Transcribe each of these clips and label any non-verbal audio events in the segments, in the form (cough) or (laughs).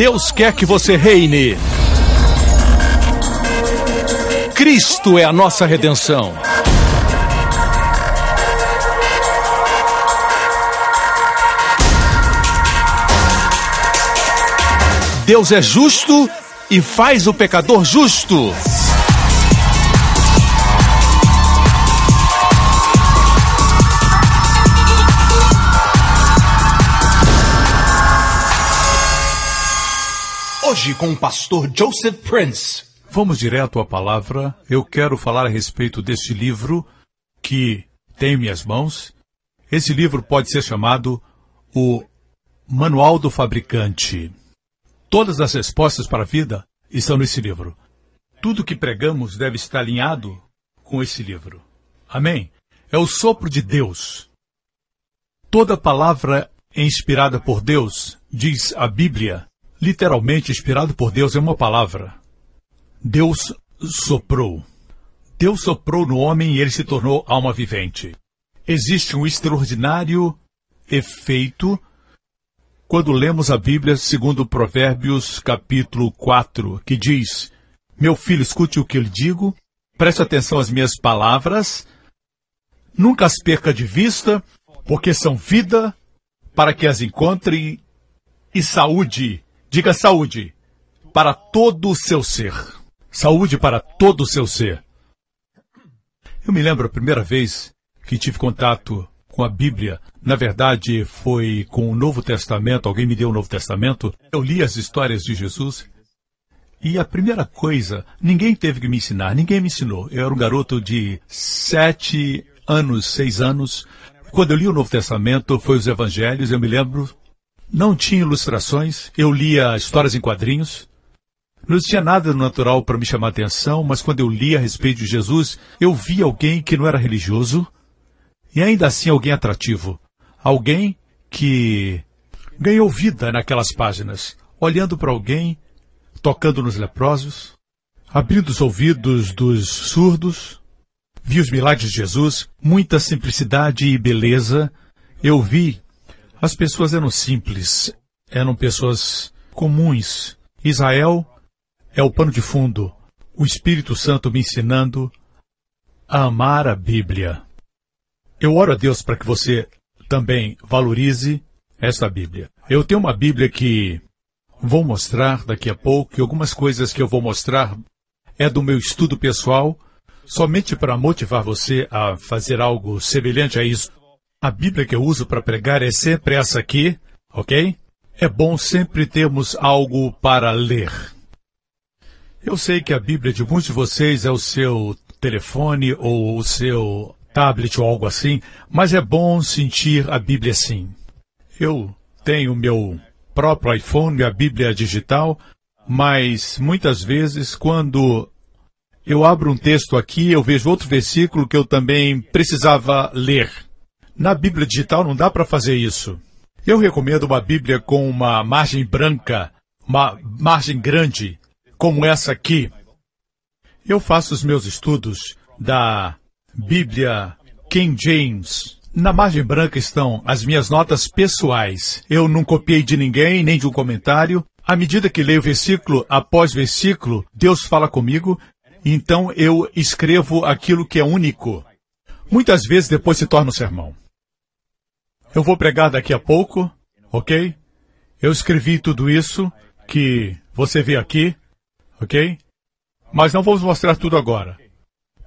Deus quer que você reine. Cristo é a nossa redenção. Deus é justo e faz o pecador justo. Hoje com o pastor Joseph Prince. Vamos direto à palavra. Eu quero falar a respeito deste livro que tem em minhas mãos. Esse livro pode ser chamado o Manual do Fabricante. Todas as respostas para a vida estão nesse livro. Tudo que pregamos deve estar alinhado com esse livro. Amém? É o sopro de Deus. Toda palavra é inspirada por Deus, diz a Bíblia. Literalmente, inspirado por Deus é uma palavra. Deus soprou. Deus soprou no homem e ele se tornou alma vivente. Existe um extraordinário efeito quando lemos a Bíblia segundo Provérbios capítulo 4, que diz: Meu filho, escute o que eu lhe digo, preste atenção às minhas palavras, nunca as perca de vista, porque são vida para que as encontre e saúde, diga saúde, para todo o seu ser. Saúde para todo o seu ser. Eu me lembro a primeira vez que tive contato com a Bíblia. Na verdade, foi com o Novo Testamento. Alguém me deu o Novo Testamento. Eu li as histórias de Jesus. E a primeira coisa, ninguém teve que me ensinar, ninguém me ensinou. Eu era um garoto de sete anos, seis anos. Quando eu li o Novo Testamento, foi os Evangelhos, eu me lembro. Não tinha ilustrações, eu lia histórias em quadrinhos. Não tinha nada natural para me chamar a atenção, mas quando eu li a respeito de Jesus, eu vi alguém que não era religioso, e ainda assim alguém atrativo. Alguém que ganhou vida naquelas páginas, olhando para alguém, tocando nos leprosos, abrindo os ouvidos dos surdos. Vi os milagres de Jesus, muita simplicidade e beleza. Eu vi. As pessoas eram simples, eram pessoas comuns. Israel é o pano de fundo. O Espírito Santo me ensinando a amar a Bíblia. Eu oro a Deus para que você também valorize esta Bíblia. Eu tenho uma Bíblia que vou mostrar daqui a pouco, e algumas coisas que eu vou mostrar é do meu estudo pessoal, somente para motivar você a fazer algo semelhante a isso. A Bíblia que eu uso para pregar é sempre essa aqui, ok? É bom sempre termos algo para ler. Eu sei que a Bíblia de muitos de vocês é o seu telefone ou o seu tablet ou algo assim, mas é bom sentir a Bíblia assim. Eu tenho meu próprio iPhone, minha Bíblia digital, mas muitas vezes quando eu abro um texto aqui, eu vejo outro versículo que eu também precisava ler. Na Bíblia digital não dá para fazer isso. Eu recomendo uma Bíblia com uma margem branca, uma margem grande, como essa aqui. Eu faço os meus estudos da Bíblia King James. Na margem branca estão as minhas notas pessoais. Eu não copiei de ninguém, nem de um comentário. À medida que leio versículo após versículo, Deus fala comigo, então eu escrevo aquilo que é único. Muitas vezes depois se torna um sermão. Eu vou pregar daqui a pouco, ok? Eu escrevi tudo isso que você vê aqui, ok? Mas não vamos mostrar tudo agora.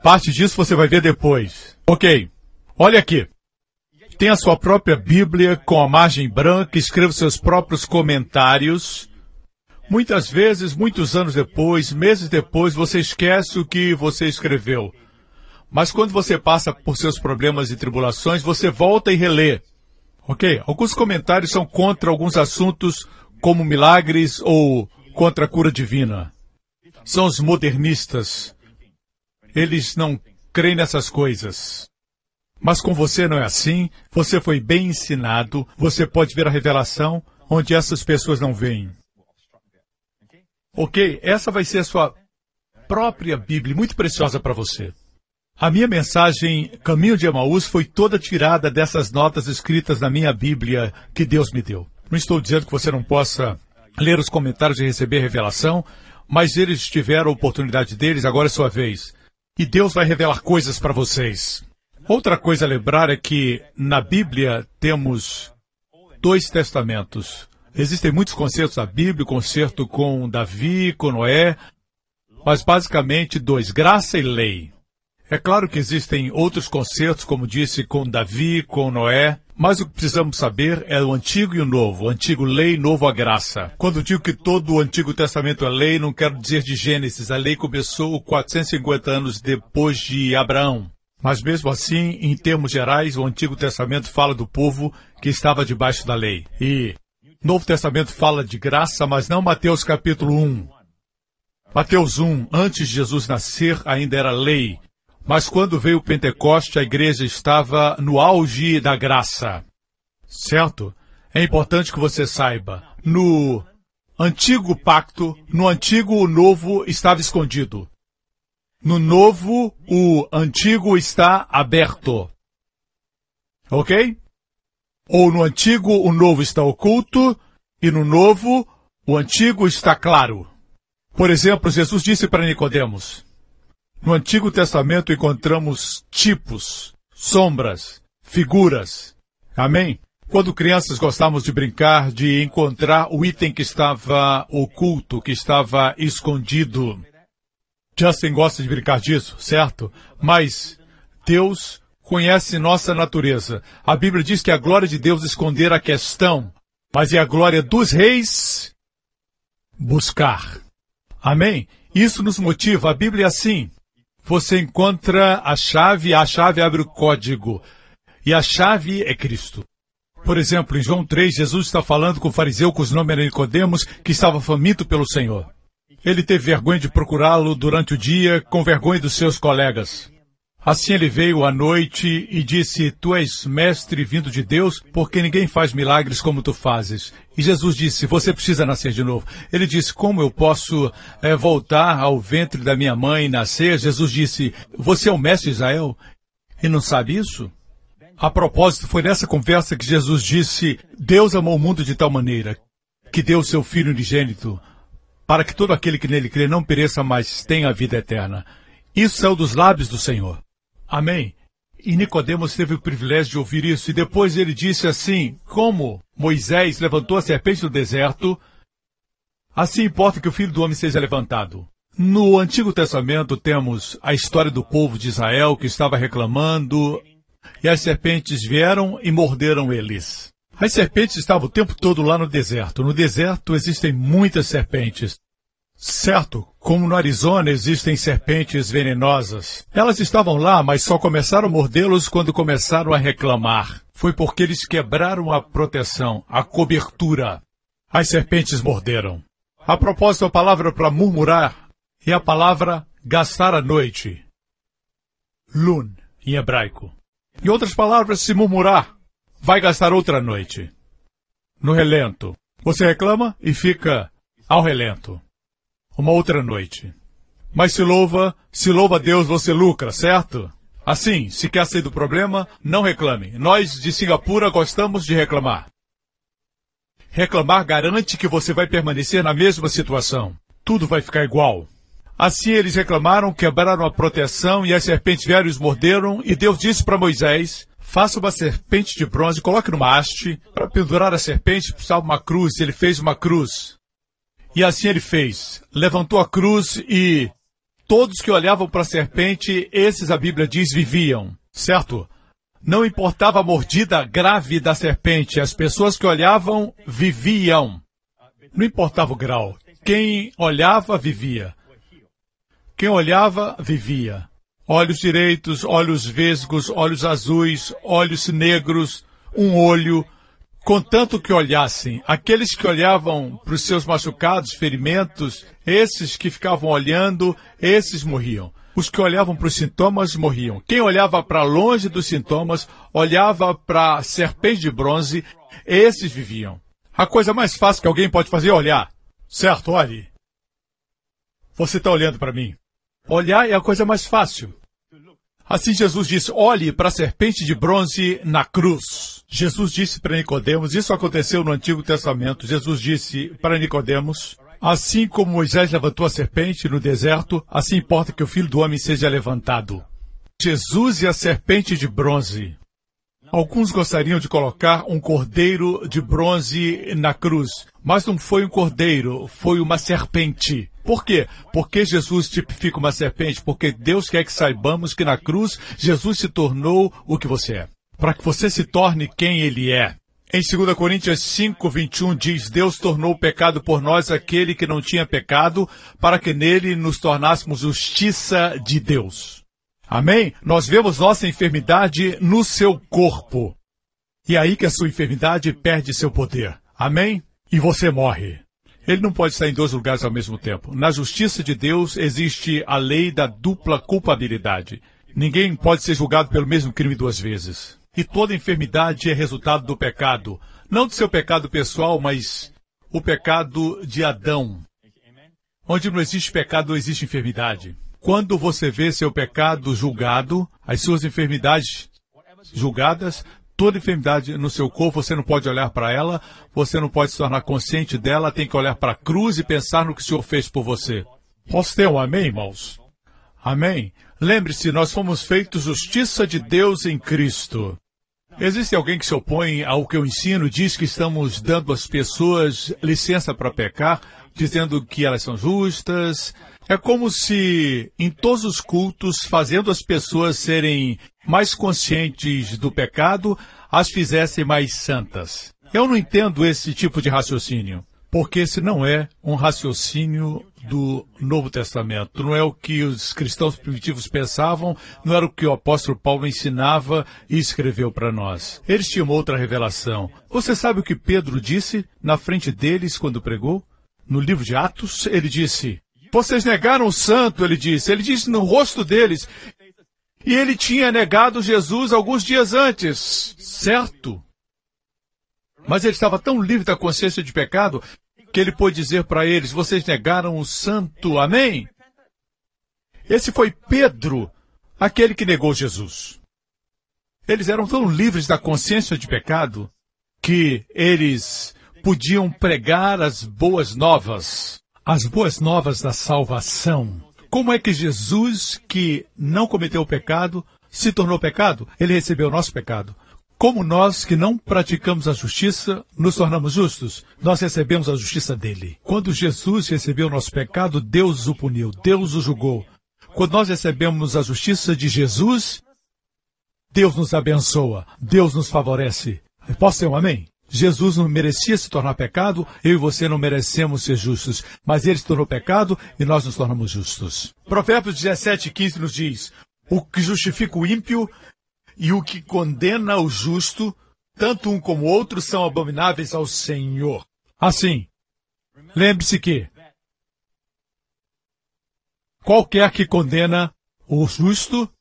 Parte disso você vai ver depois. Ok. Olha aqui. Tem a sua própria Bíblia com a margem branca, escreva seus próprios comentários. Muitas vezes, muitos anos depois, meses depois, você esquece o que você escreveu. Mas quando você passa por seus problemas e tribulações, você volta e relê. Ok? Alguns comentários são contra alguns assuntos como milagres ou contra a cura divina. São os modernistas. Eles não creem nessas coisas. Mas com você não é assim. Você foi bem ensinado. Você pode ver a revelação onde essas pessoas não veem. Ok? Essa vai ser a sua própria Bíblia, muito preciosa para você. A minha mensagem, Caminho de Emaús, foi toda tirada dessas notas escritas na minha Bíblia que Deus me deu. Não estou dizendo que você não possa ler os comentários e receber revelação, mas eles tiveram a oportunidade deles, agora é sua vez. E Deus vai revelar coisas para vocês. Outra coisa a lembrar é que na Bíblia temos dois testamentos. Existem muitos conceitos da Bíblia, concerto com Davi, com Noé, mas basicamente dois, graça e lei. É claro que existem outros concertos, como disse, com Davi, com Noé, mas o que precisamos saber é o Antigo e o Novo, o Antigo Lei, Novo a Graça. Quando digo que todo o Antigo Testamento é lei, não quero dizer de Gênesis. A lei começou 450 anos depois de Abraão. Mas mesmo assim, em termos gerais, o Antigo Testamento fala do povo que estava debaixo da lei. E Novo Testamento fala de graça, mas não Mateus capítulo 1. Mateus 1, antes de Jesus nascer, ainda era lei. Mas quando veio o Pentecoste, a igreja estava no auge da graça. Certo? É importante que você saiba. No antigo pacto, no antigo o novo estava escondido. No novo, o antigo está aberto. Ok? Ou no antigo, o novo está oculto, e no novo, o antigo está claro. Por exemplo, Jesus disse para Nicodemos: no Antigo Testamento encontramos tipos, sombras, figuras. Amém? Quando crianças gostávamos de brincar de encontrar o item que estava oculto, que estava escondido. Justin gosta de brincar disso, certo? Mas Deus conhece nossa natureza. A Bíblia diz que a glória de Deus esconder a questão, mas é a glória dos reis buscar. Amém? Isso nos motiva. A Bíblia é assim você encontra a chave, a chave abre o código. E a chave é Cristo. Por exemplo, em João 3, Jesus está falando com o fariseu cujo nome era Nicodemos, que estava faminto pelo Senhor. Ele teve vergonha de procurá-lo durante o dia, com vergonha dos seus colegas. Assim ele veio à noite e disse: Tu és mestre vindo de Deus, porque ninguém faz milagres como tu fazes. E Jesus disse: Você precisa nascer de novo. Ele disse: Como eu posso é, voltar ao ventre da minha mãe e nascer? Jesus disse: Você é o mestre Israel e não sabe isso? A propósito, foi nessa conversa que Jesus disse: Deus amou o mundo de tal maneira que deu o seu Filho unigênito para que todo aquele que nele crê não pereça, mas tenha a vida eterna. Isso é o dos lábios do Senhor. Amém. E Nicodemos teve o privilégio de ouvir isso, e depois ele disse assim: Como Moisés levantou a serpente no deserto, assim importa que o filho do homem seja levantado. No Antigo Testamento temos a história do povo de Israel que estava reclamando, e as serpentes vieram e morderam eles. As serpentes estavam o tempo todo lá no deserto. No deserto existem muitas serpentes. Certo, como no Arizona existem serpentes venenosas. Elas estavam lá, mas só começaram a mordê-los quando começaram a reclamar. Foi porque eles quebraram a proteção, a cobertura. As serpentes morderam. A propósito, a palavra para murmurar é a palavra gastar a noite. Lun, em hebraico. Em outras palavras, se murmurar, vai gastar outra noite. No relento. Você reclama e fica ao relento uma outra noite. Mas se louva, se louva a Deus, você lucra, certo? Assim, se quer sair do problema, não reclame. Nós de Singapura gostamos de reclamar. Reclamar garante que você vai permanecer na mesma situação. Tudo vai ficar igual. Assim eles reclamaram, quebraram a proteção e as serpentes e os morderam. E Deus disse para Moisés: Faça uma serpente de bronze, coloque numa haste. Para pendurar a serpente precisava uma cruz. Ele fez uma cruz. E assim ele fez. Levantou a cruz e todos que olhavam para a serpente, esses a Bíblia diz viviam, certo? Não importava a mordida grave da serpente, as pessoas que olhavam viviam. Não importava o grau. Quem olhava, vivia. Quem olhava, vivia. Olhos direitos, olhos vesgos, olhos azuis, olhos negros, um olho, contanto que olhassem. Aqueles que olhavam para os seus machucados, ferimentos, esses que ficavam olhando, esses morriam. Os que olhavam para os sintomas morriam. Quem olhava para longe dos sintomas, olhava para a serpente de bronze, esses viviam. A coisa mais fácil que alguém pode fazer é olhar. Certo, olhe. Você está olhando para mim. Olhar é a coisa mais fácil. Assim Jesus disse: olhe para a serpente de bronze na cruz. Jesus disse para Nicodemos, isso aconteceu no Antigo Testamento. Jesus disse para Nicodemos: assim como Moisés levantou a serpente no deserto, assim importa que o Filho do Homem seja levantado. Jesus e a serpente de bronze. Alguns gostariam de colocar um cordeiro de bronze na cruz, mas não foi um cordeiro, foi uma serpente. Por quê? Porque Jesus tipifica uma serpente, porque Deus quer que saibamos que na cruz Jesus se tornou o que você é, para que você se torne quem ele é. Em 2 Coríntios 5, 21 diz, Deus tornou pecado por nós aquele que não tinha pecado, para que nele nos tornássemos justiça de Deus. Amém? Nós vemos nossa enfermidade no seu corpo. E é aí que a sua enfermidade perde seu poder. Amém? E você morre. Ele não pode estar em dois lugares ao mesmo tempo. Na justiça de Deus existe a lei da dupla culpabilidade. Ninguém pode ser julgado pelo mesmo crime duas vezes. E toda enfermidade é resultado do pecado. Não do seu pecado pessoal, mas o pecado de Adão. Onde não existe pecado, não existe enfermidade. Quando você vê seu pecado julgado, as suas enfermidades julgadas, toda enfermidade no seu corpo, você não pode olhar para ela, você não pode se tornar consciente dela, tem que olhar para a cruz e pensar no que o Senhor fez por você. Posso ter um amém, irmãos? Amém? Lembre-se, nós fomos feitos justiça de Deus em Cristo. Existe alguém que se opõe ao que eu ensino, diz que estamos dando às pessoas licença para pecar, dizendo que elas são justas, é como se, em todos os cultos, fazendo as pessoas serem mais conscientes do pecado, as fizessem mais santas. Eu não entendo esse tipo de raciocínio, porque esse não é um raciocínio do Novo Testamento. Não é o que os cristãos primitivos pensavam, não era o que o apóstolo Paulo ensinava e escreveu para nós. Eles tinham outra revelação. Você sabe o que Pedro disse na frente deles quando pregou? No livro de Atos, ele disse: vocês negaram o santo, ele disse. Ele disse no rosto deles. E ele tinha negado Jesus alguns dias antes, certo? Mas ele estava tão livre da consciência de pecado que ele pôde dizer para eles: Vocês negaram o santo, amém? Esse foi Pedro, aquele que negou Jesus. Eles eram tão livres da consciência de pecado que eles podiam pregar as boas novas as boas novas da salvação. Como é que Jesus, que não cometeu o pecado, se tornou pecado? Ele recebeu o nosso pecado. Como nós que não praticamos a justiça, nos tornamos justos, nós recebemos a justiça dele. Quando Jesus recebeu o nosso pecado, Deus o puniu, Deus o julgou. Quando nós recebemos a justiça de Jesus, Deus nos abençoa, Deus nos favorece. Posso ter um amém? Jesus não merecia se tornar pecado, eu e você não merecemos ser justos, mas ele se tornou pecado e nós nos tornamos justos. Provérbios 17, 15 nos diz: O que justifica o ímpio e o que condena o justo, tanto um como outro são abomináveis ao Senhor. Assim, lembre-se que qualquer que condena o justo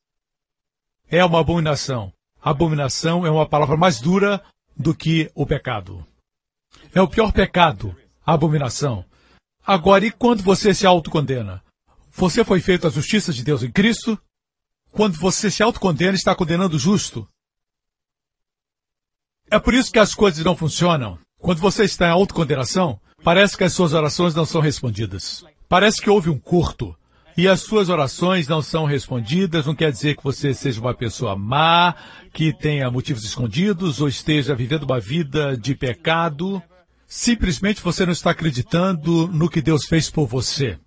é uma abominação. Abominação é uma palavra mais dura do que o pecado. É o pior pecado, a abominação. Agora, e quando você se autocondena? Você foi feito a justiça de Deus em Cristo? Quando você se autocondena, está condenando o justo. É por isso que as coisas não funcionam. Quando você está em autocondenação, parece que as suas orações não são respondidas. Parece que houve um curto e as suas orações não são respondidas, não quer dizer que você seja uma pessoa má, que tenha motivos escondidos ou esteja vivendo uma vida de pecado. Simplesmente você não está acreditando no que Deus fez por você.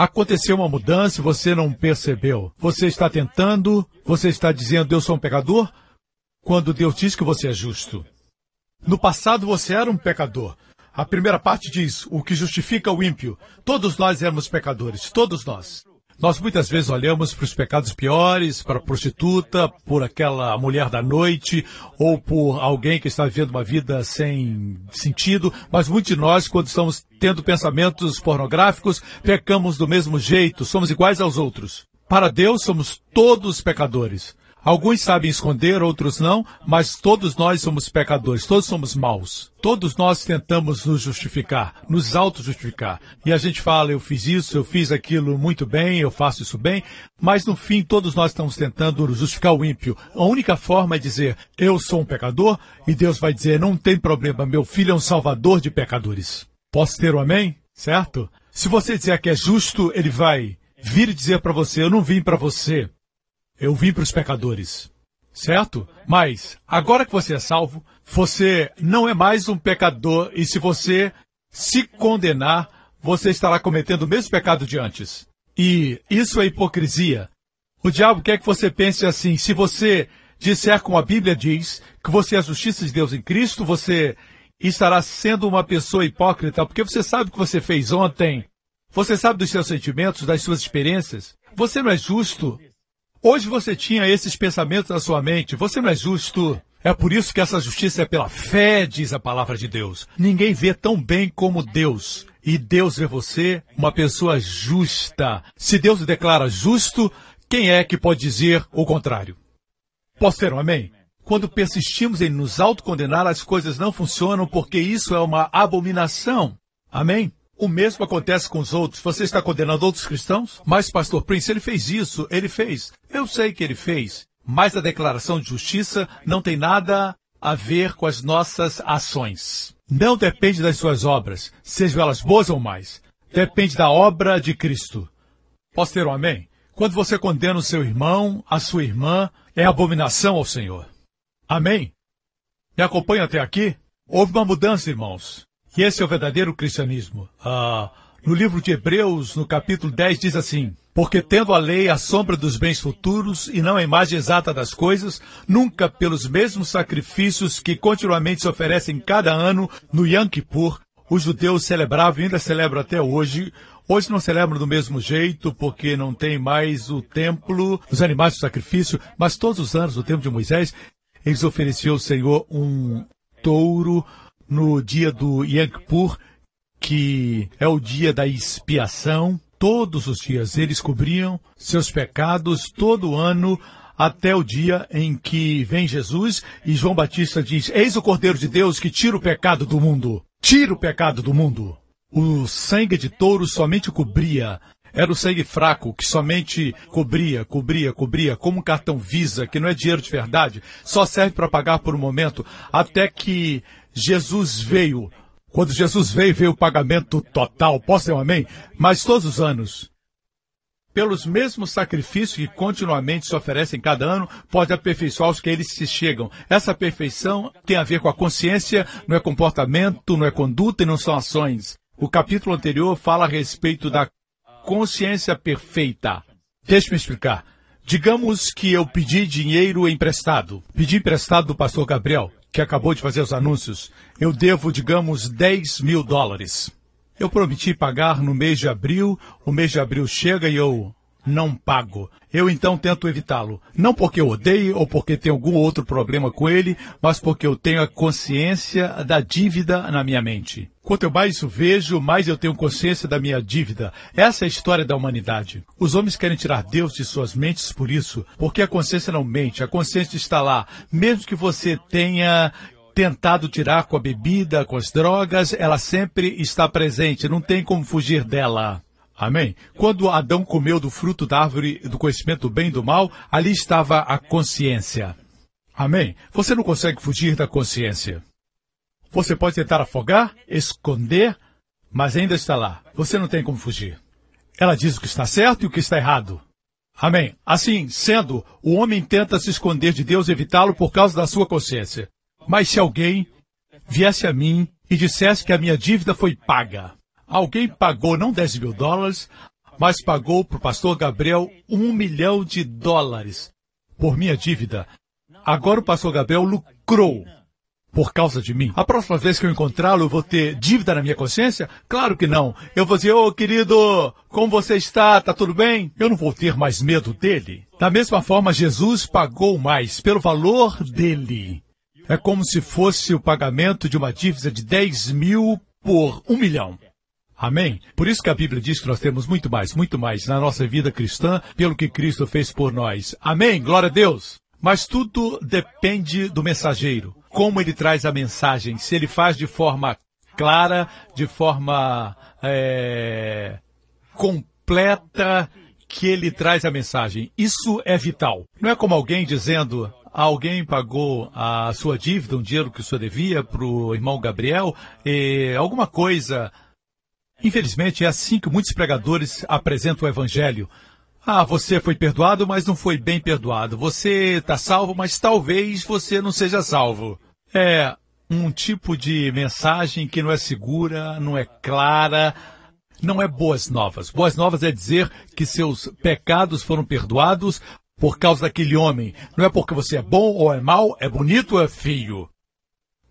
Aconteceu uma mudança e você não percebeu. Você está tentando, você está dizendo eu sou um pecador, quando Deus diz que você é justo. No passado você era um pecador. A primeira parte diz: o que justifica o ímpio. Todos nós éramos pecadores, todos nós. Nós muitas vezes olhamos para os pecados piores, para a prostituta, por aquela mulher da noite, ou por alguém que está vivendo uma vida sem sentido, mas muitos de nós, quando estamos tendo pensamentos pornográficos, pecamos do mesmo jeito, somos iguais aos outros. Para Deus, somos todos pecadores. Alguns sabem esconder, outros não, mas todos nós somos pecadores, todos somos maus. Todos nós tentamos nos justificar, nos auto-justificar. E a gente fala, eu fiz isso, eu fiz aquilo muito bem, eu faço isso bem, mas no fim todos nós estamos tentando justificar o ímpio. A única forma é dizer, eu sou um pecador, e Deus vai dizer, não tem problema, meu filho é um salvador de pecadores. Posso ter um amém? Certo? Se você disser que é justo, ele vai vir dizer para você, eu não vim para você eu vim para os pecadores. Certo? Mas, agora que você é salvo, você não é mais um pecador e se você se condenar, você estará cometendo o mesmo pecado de antes. E isso é hipocrisia. O diabo quer que você pense assim: se você disser como a Bíblia diz, que você é a justiça de Deus em Cristo, você estará sendo uma pessoa hipócrita, porque você sabe o que você fez ontem, você sabe dos seus sentimentos, das suas experiências. Você não é justo Hoje você tinha esses pensamentos na sua mente. Você não é justo. É por isso que essa justiça é pela fé, diz a palavra de Deus. Ninguém vê tão bem como Deus. E Deus vê você uma pessoa justa. Se Deus o declara justo, quem é que pode dizer o contrário? Posso ter um amém? Quando persistimos em nos autocondenar, as coisas não funcionam porque isso é uma abominação. Amém? O mesmo acontece com os outros. Você está condenando outros cristãos? Mas, pastor Prince, ele fez isso, ele fez. Eu sei que ele fez. Mas a declaração de justiça não tem nada a ver com as nossas ações. Não depende das suas obras, sejam elas boas ou mais. Depende da obra de Cristo. Posso ter um amém? Quando você condena o seu irmão, a sua irmã, é abominação ao Senhor. Amém? Me acompanha até aqui? Houve uma mudança, irmãos. E esse é o verdadeiro cristianismo. Ah, no livro de Hebreus, no capítulo 10, diz assim: Porque tendo a lei a sombra dos bens futuros e não a imagem exata das coisas, nunca pelos mesmos sacrifícios que continuamente se oferecem cada ano no Yom Kippur, os judeus celebravam e ainda celebram até hoje. Hoje não celebram do mesmo jeito, porque não tem mais o templo, os animais de sacrifício, mas todos os anos, no tempo de Moisés, eles ofereciam ao Senhor um touro, no dia do Kippur, que é o dia da expiação. Todos os dias eles cobriam seus pecados todo ano até o dia em que vem Jesus e João Batista diz: Eis o Cordeiro de Deus que tira o pecado do mundo. Tira o pecado do mundo. O sangue de touro somente cobria. Era o sangue fraco que somente cobria, cobria, cobria, como um cartão Visa, que não é dinheiro de verdade, só serve para pagar por um momento, até que Jesus veio. Quando Jesus veio, veio o pagamento total. Posso ter um amém? Mas todos os anos, pelos mesmos sacrifícios que continuamente se oferecem cada ano, pode aperfeiçoar os que eles se chegam. Essa perfeição tem a ver com a consciência, não é comportamento, não é conduta e não são ações. O capítulo anterior fala a respeito da consciência perfeita. Deixe-me explicar. Digamos que eu pedi dinheiro emprestado. Pedi emprestado do pastor Gabriel que acabou de fazer os anúncios, eu devo, digamos, 10 mil dólares. Eu prometi pagar no mês de abril, o mês de abril chega e eu não pago. Eu então tento evitá-lo. Não porque eu odeie ou porque tenho algum outro problema com ele, mas porque eu tenho a consciência da dívida na minha mente. Quanto mais o vejo, mais eu tenho consciência da minha dívida. Essa é a história da humanidade. Os homens querem tirar Deus de suas mentes por isso, porque a consciência não mente, a consciência está lá. Mesmo que você tenha tentado tirar com a bebida, com as drogas, ela sempre está presente, não tem como fugir dela. Amém? Quando Adão comeu do fruto da árvore do conhecimento do bem e do mal, ali estava a consciência. Amém? Você não consegue fugir da consciência. Você pode tentar afogar, esconder, mas ainda está lá. Você não tem como fugir. Ela diz o que está certo e o que está errado. Amém. Assim sendo, o homem tenta se esconder de Deus e evitá-lo por causa da sua consciência. Mas se alguém viesse a mim e dissesse que a minha dívida foi paga, Alguém pagou não 10 mil dólares, mas pagou para o pastor Gabriel um milhão de dólares por minha dívida. Agora o pastor Gabriel lucrou. por causa de mim? A próxima vez que eu encontrá-lo, eu vou ter dívida na minha consciência? Claro que não. Eu vou dizer, ô oh, querido, como você está? Tá tudo bem? Eu não vou ter mais medo dele. Da mesma forma, Jesus pagou mais pelo valor dele. É como se fosse o pagamento de uma dívida de 10 mil por um milhão. Amém? Por isso que a Bíblia diz que nós temos muito mais, muito mais na nossa vida cristã pelo que Cristo fez por nós. Amém? Glória a Deus! Mas tudo depende do mensageiro. Como ele traz a mensagem. Se ele faz de forma clara, de forma é, completa, que ele traz a mensagem. Isso é vital. Não é como alguém dizendo, alguém pagou a sua dívida, um dinheiro que o senhor devia para o irmão Gabriel, e alguma coisa. Infelizmente, é assim que muitos pregadores apresentam o evangelho. Ah, você foi perdoado, mas não foi bem perdoado. Você está salvo, mas talvez você não seja salvo. É um tipo de mensagem que não é segura, não é clara, não é boas novas. Boas novas é dizer que seus pecados foram perdoados por causa daquele homem. Não é porque você é bom ou é mau, é bonito ou é feio.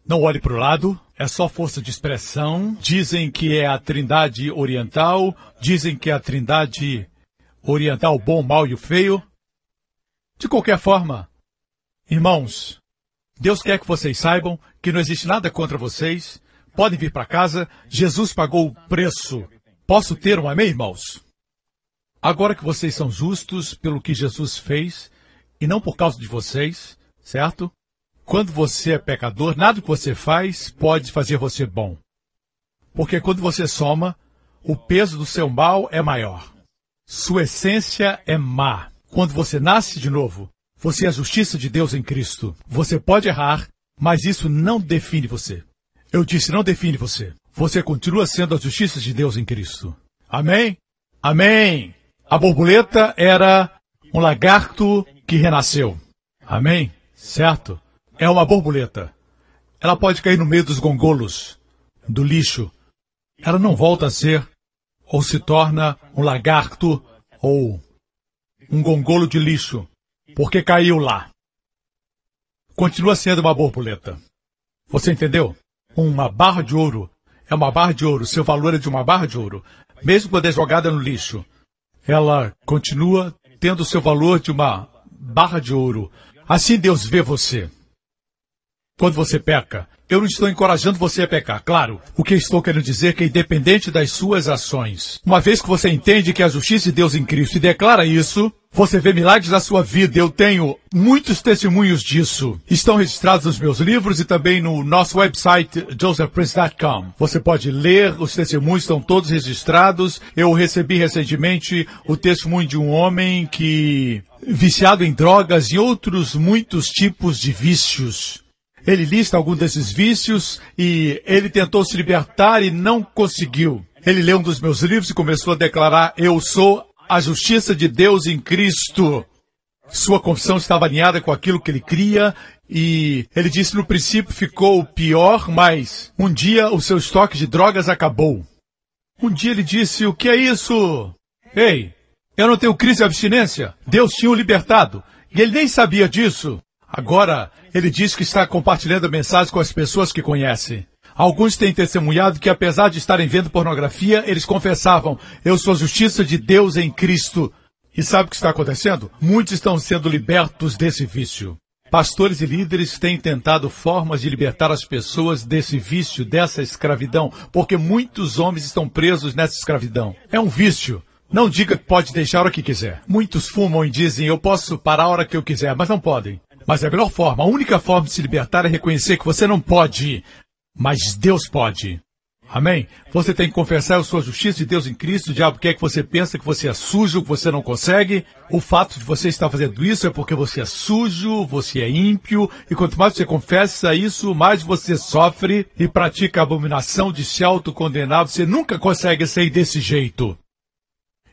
Não olhe para o lado, é só força de expressão. Dizem que é a trindade oriental, dizem que é a trindade orientar o bom, o mal e o feio. De qualquer forma, irmãos, Deus quer que vocês saibam que não existe nada contra vocês. Podem vir para casa. Jesus pagou o preço. Posso ter um amém, irmãos? Agora que vocês são justos pelo que Jesus fez e não por causa de vocês, certo? Quando você é pecador, nada que você faz pode fazer você bom. Porque quando você soma, o peso do seu mal é maior. Sua essência é má. Quando você nasce de novo, você é a justiça de Deus em Cristo. Você pode errar, mas isso não define você. Eu disse, não define você. Você continua sendo a justiça de Deus em Cristo. Amém? Amém! A borboleta era um lagarto que renasceu. Amém? Certo? É uma borboleta. Ela pode cair no meio dos gongolos, do lixo. Ela não volta a ser ou se torna um lagarto ou um gongolo de lixo, porque caiu lá. Continua sendo uma borboleta. Você entendeu? Uma barra de ouro é uma barra de ouro, seu valor é de uma barra de ouro. Mesmo quando é jogada no lixo, ela continua tendo seu valor de uma barra de ouro. Assim Deus vê você. Quando você peca, eu não estou encorajando você a pecar, claro. O que estou querendo dizer é que, independente das suas ações, uma vez que você entende que a justiça de Deus em Cristo e declara isso, você vê milagres na sua vida. Eu tenho muitos testemunhos disso. Estão registrados nos meus livros e também no nosso website, josephprince.com. Você pode ler, os testemunhos estão todos registrados. Eu recebi recentemente o testemunho de um homem que, viciado em drogas e outros muitos tipos de vícios, ele lista alguns desses vícios e ele tentou se libertar e não conseguiu. Ele leu um dos meus livros e começou a declarar: Eu sou a justiça de Deus em Cristo. Sua confissão estava alinhada com aquilo que ele cria e ele disse no princípio ficou pior, mas um dia o seu estoque de drogas acabou. Um dia ele disse: O que é isso? Ei, eu não tenho crise de abstinência. Deus tinha o libertado. E ele nem sabia disso. Agora, ele diz que está compartilhando a mensagem com as pessoas que conhece. Alguns têm testemunhado que, apesar de estarem vendo pornografia, eles confessavam: Eu sou a justiça de Deus em Cristo. E sabe o que está acontecendo? Muitos estão sendo libertos desse vício. Pastores e líderes têm tentado formas de libertar as pessoas desse vício, dessa escravidão, porque muitos homens estão presos nessa escravidão. É um vício. Não diga que pode deixar hora que quiser. Muitos fumam e dizem eu posso parar a hora que eu quiser, mas não podem. Mas a melhor forma, a única forma de se libertar é reconhecer que você não pode, mas Deus pode. Amém? Você tem que confessar a sua justiça de Deus em Cristo. O diabo quer que você pense que você é sujo, que você não consegue. O fato de você estar fazendo isso é porque você é sujo, você é ímpio. E quanto mais você confessa isso, mais você sofre e pratica a abominação de se autocondenar. Você nunca consegue sair desse jeito.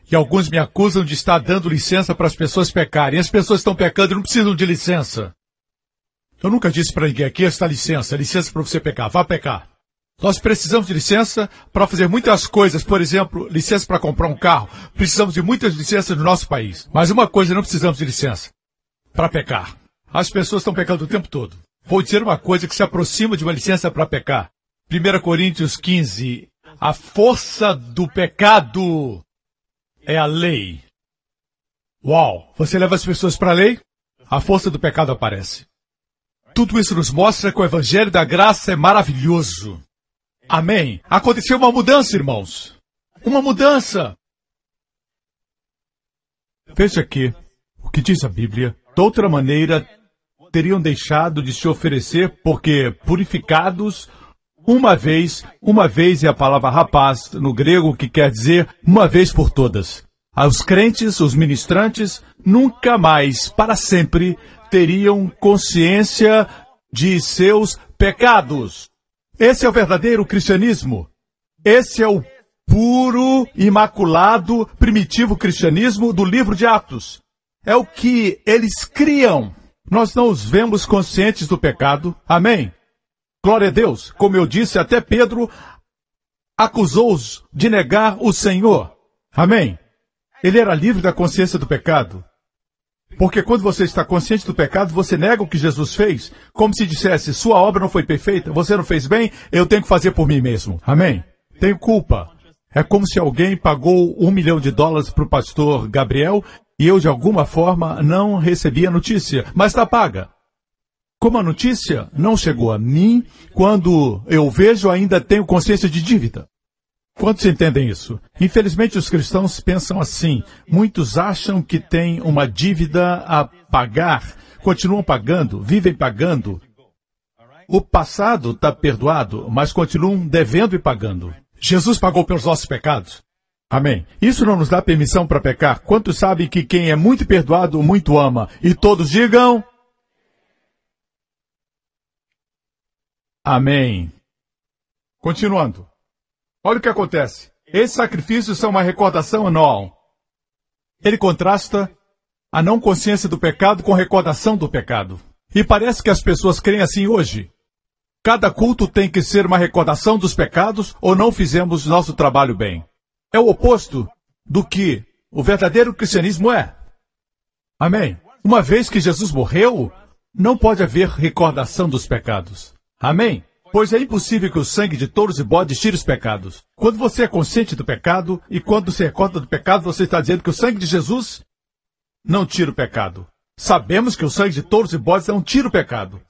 E alguns me acusam de estar dando licença para as pessoas pecarem. As pessoas estão pecando e não precisam de licença. Eu nunca disse para ninguém aqui esta licença, licença para você pecar, vá pecar. Nós precisamos de licença para fazer muitas coisas, por exemplo, licença para comprar um carro. Precisamos de muitas licenças no nosso país. Mas uma coisa não precisamos de licença: para pecar. As pessoas estão pecando o tempo todo. Vou dizer uma coisa que se aproxima de uma licença para pecar. 1 Coríntios 15. A força do pecado é a lei. Uau! Você leva as pessoas para a lei? A força do pecado aparece. Tudo isso nos mostra que o Evangelho da Graça é maravilhoso. Amém. Aconteceu uma mudança, irmãos. Uma mudança. Veja aqui o que diz a Bíblia. De outra maneira, teriam deixado de se oferecer porque purificados uma vez, uma vez é a palavra rapaz no grego que quer dizer uma vez por todas. Os crentes, os ministrantes, nunca mais, para sempre, teriam consciência de seus pecados. Esse é o verdadeiro cristianismo. Esse é o puro, imaculado, primitivo cristianismo do livro de Atos. É o que eles criam. Nós não os vemos conscientes do pecado. Amém? Glória a Deus. Como eu disse, até Pedro acusou-os de negar o Senhor. Amém? Ele era livre da consciência do pecado. Porque quando você está consciente do pecado, você nega o que Jesus fez, como se dissesse, sua obra não foi perfeita, você não fez bem, eu tenho que fazer por mim mesmo. Amém? Tenho culpa. É como se alguém pagou um milhão de dólares para o pastor Gabriel e eu, de alguma forma, não recebi a notícia, mas está paga. Como a notícia não chegou a mim, quando eu vejo, ainda tenho consciência de dívida. Quantos entendem isso? Infelizmente, os cristãos pensam assim. Muitos acham que têm uma dívida a pagar, continuam pagando, vivem pagando. O passado está perdoado, mas continuam devendo e pagando. Jesus pagou pelos nossos pecados. Amém. Isso não nos dá permissão para pecar. Quantos sabem que quem é muito perdoado, muito ama? E todos digam. Amém. Continuando. Olha o que acontece. Esses sacrifícios são uma recordação anual. Ele contrasta a não consciência do pecado com recordação do pecado. E parece que as pessoas creem assim hoje. Cada culto tem que ser uma recordação dos pecados ou não fizemos nosso trabalho bem. É o oposto do que o verdadeiro cristianismo é. Amém. Uma vez que Jesus morreu, não pode haver recordação dos pecados. Amém? Pois é impossível que o sangue de touros e bodes tire os pecados. Quando você é consciente do pecado e quando se recorda do pecado, você está dizendo que o sangue de Jesus não tira o pecado. Sabemos que o sangue de touros e bodes não tira o pecado.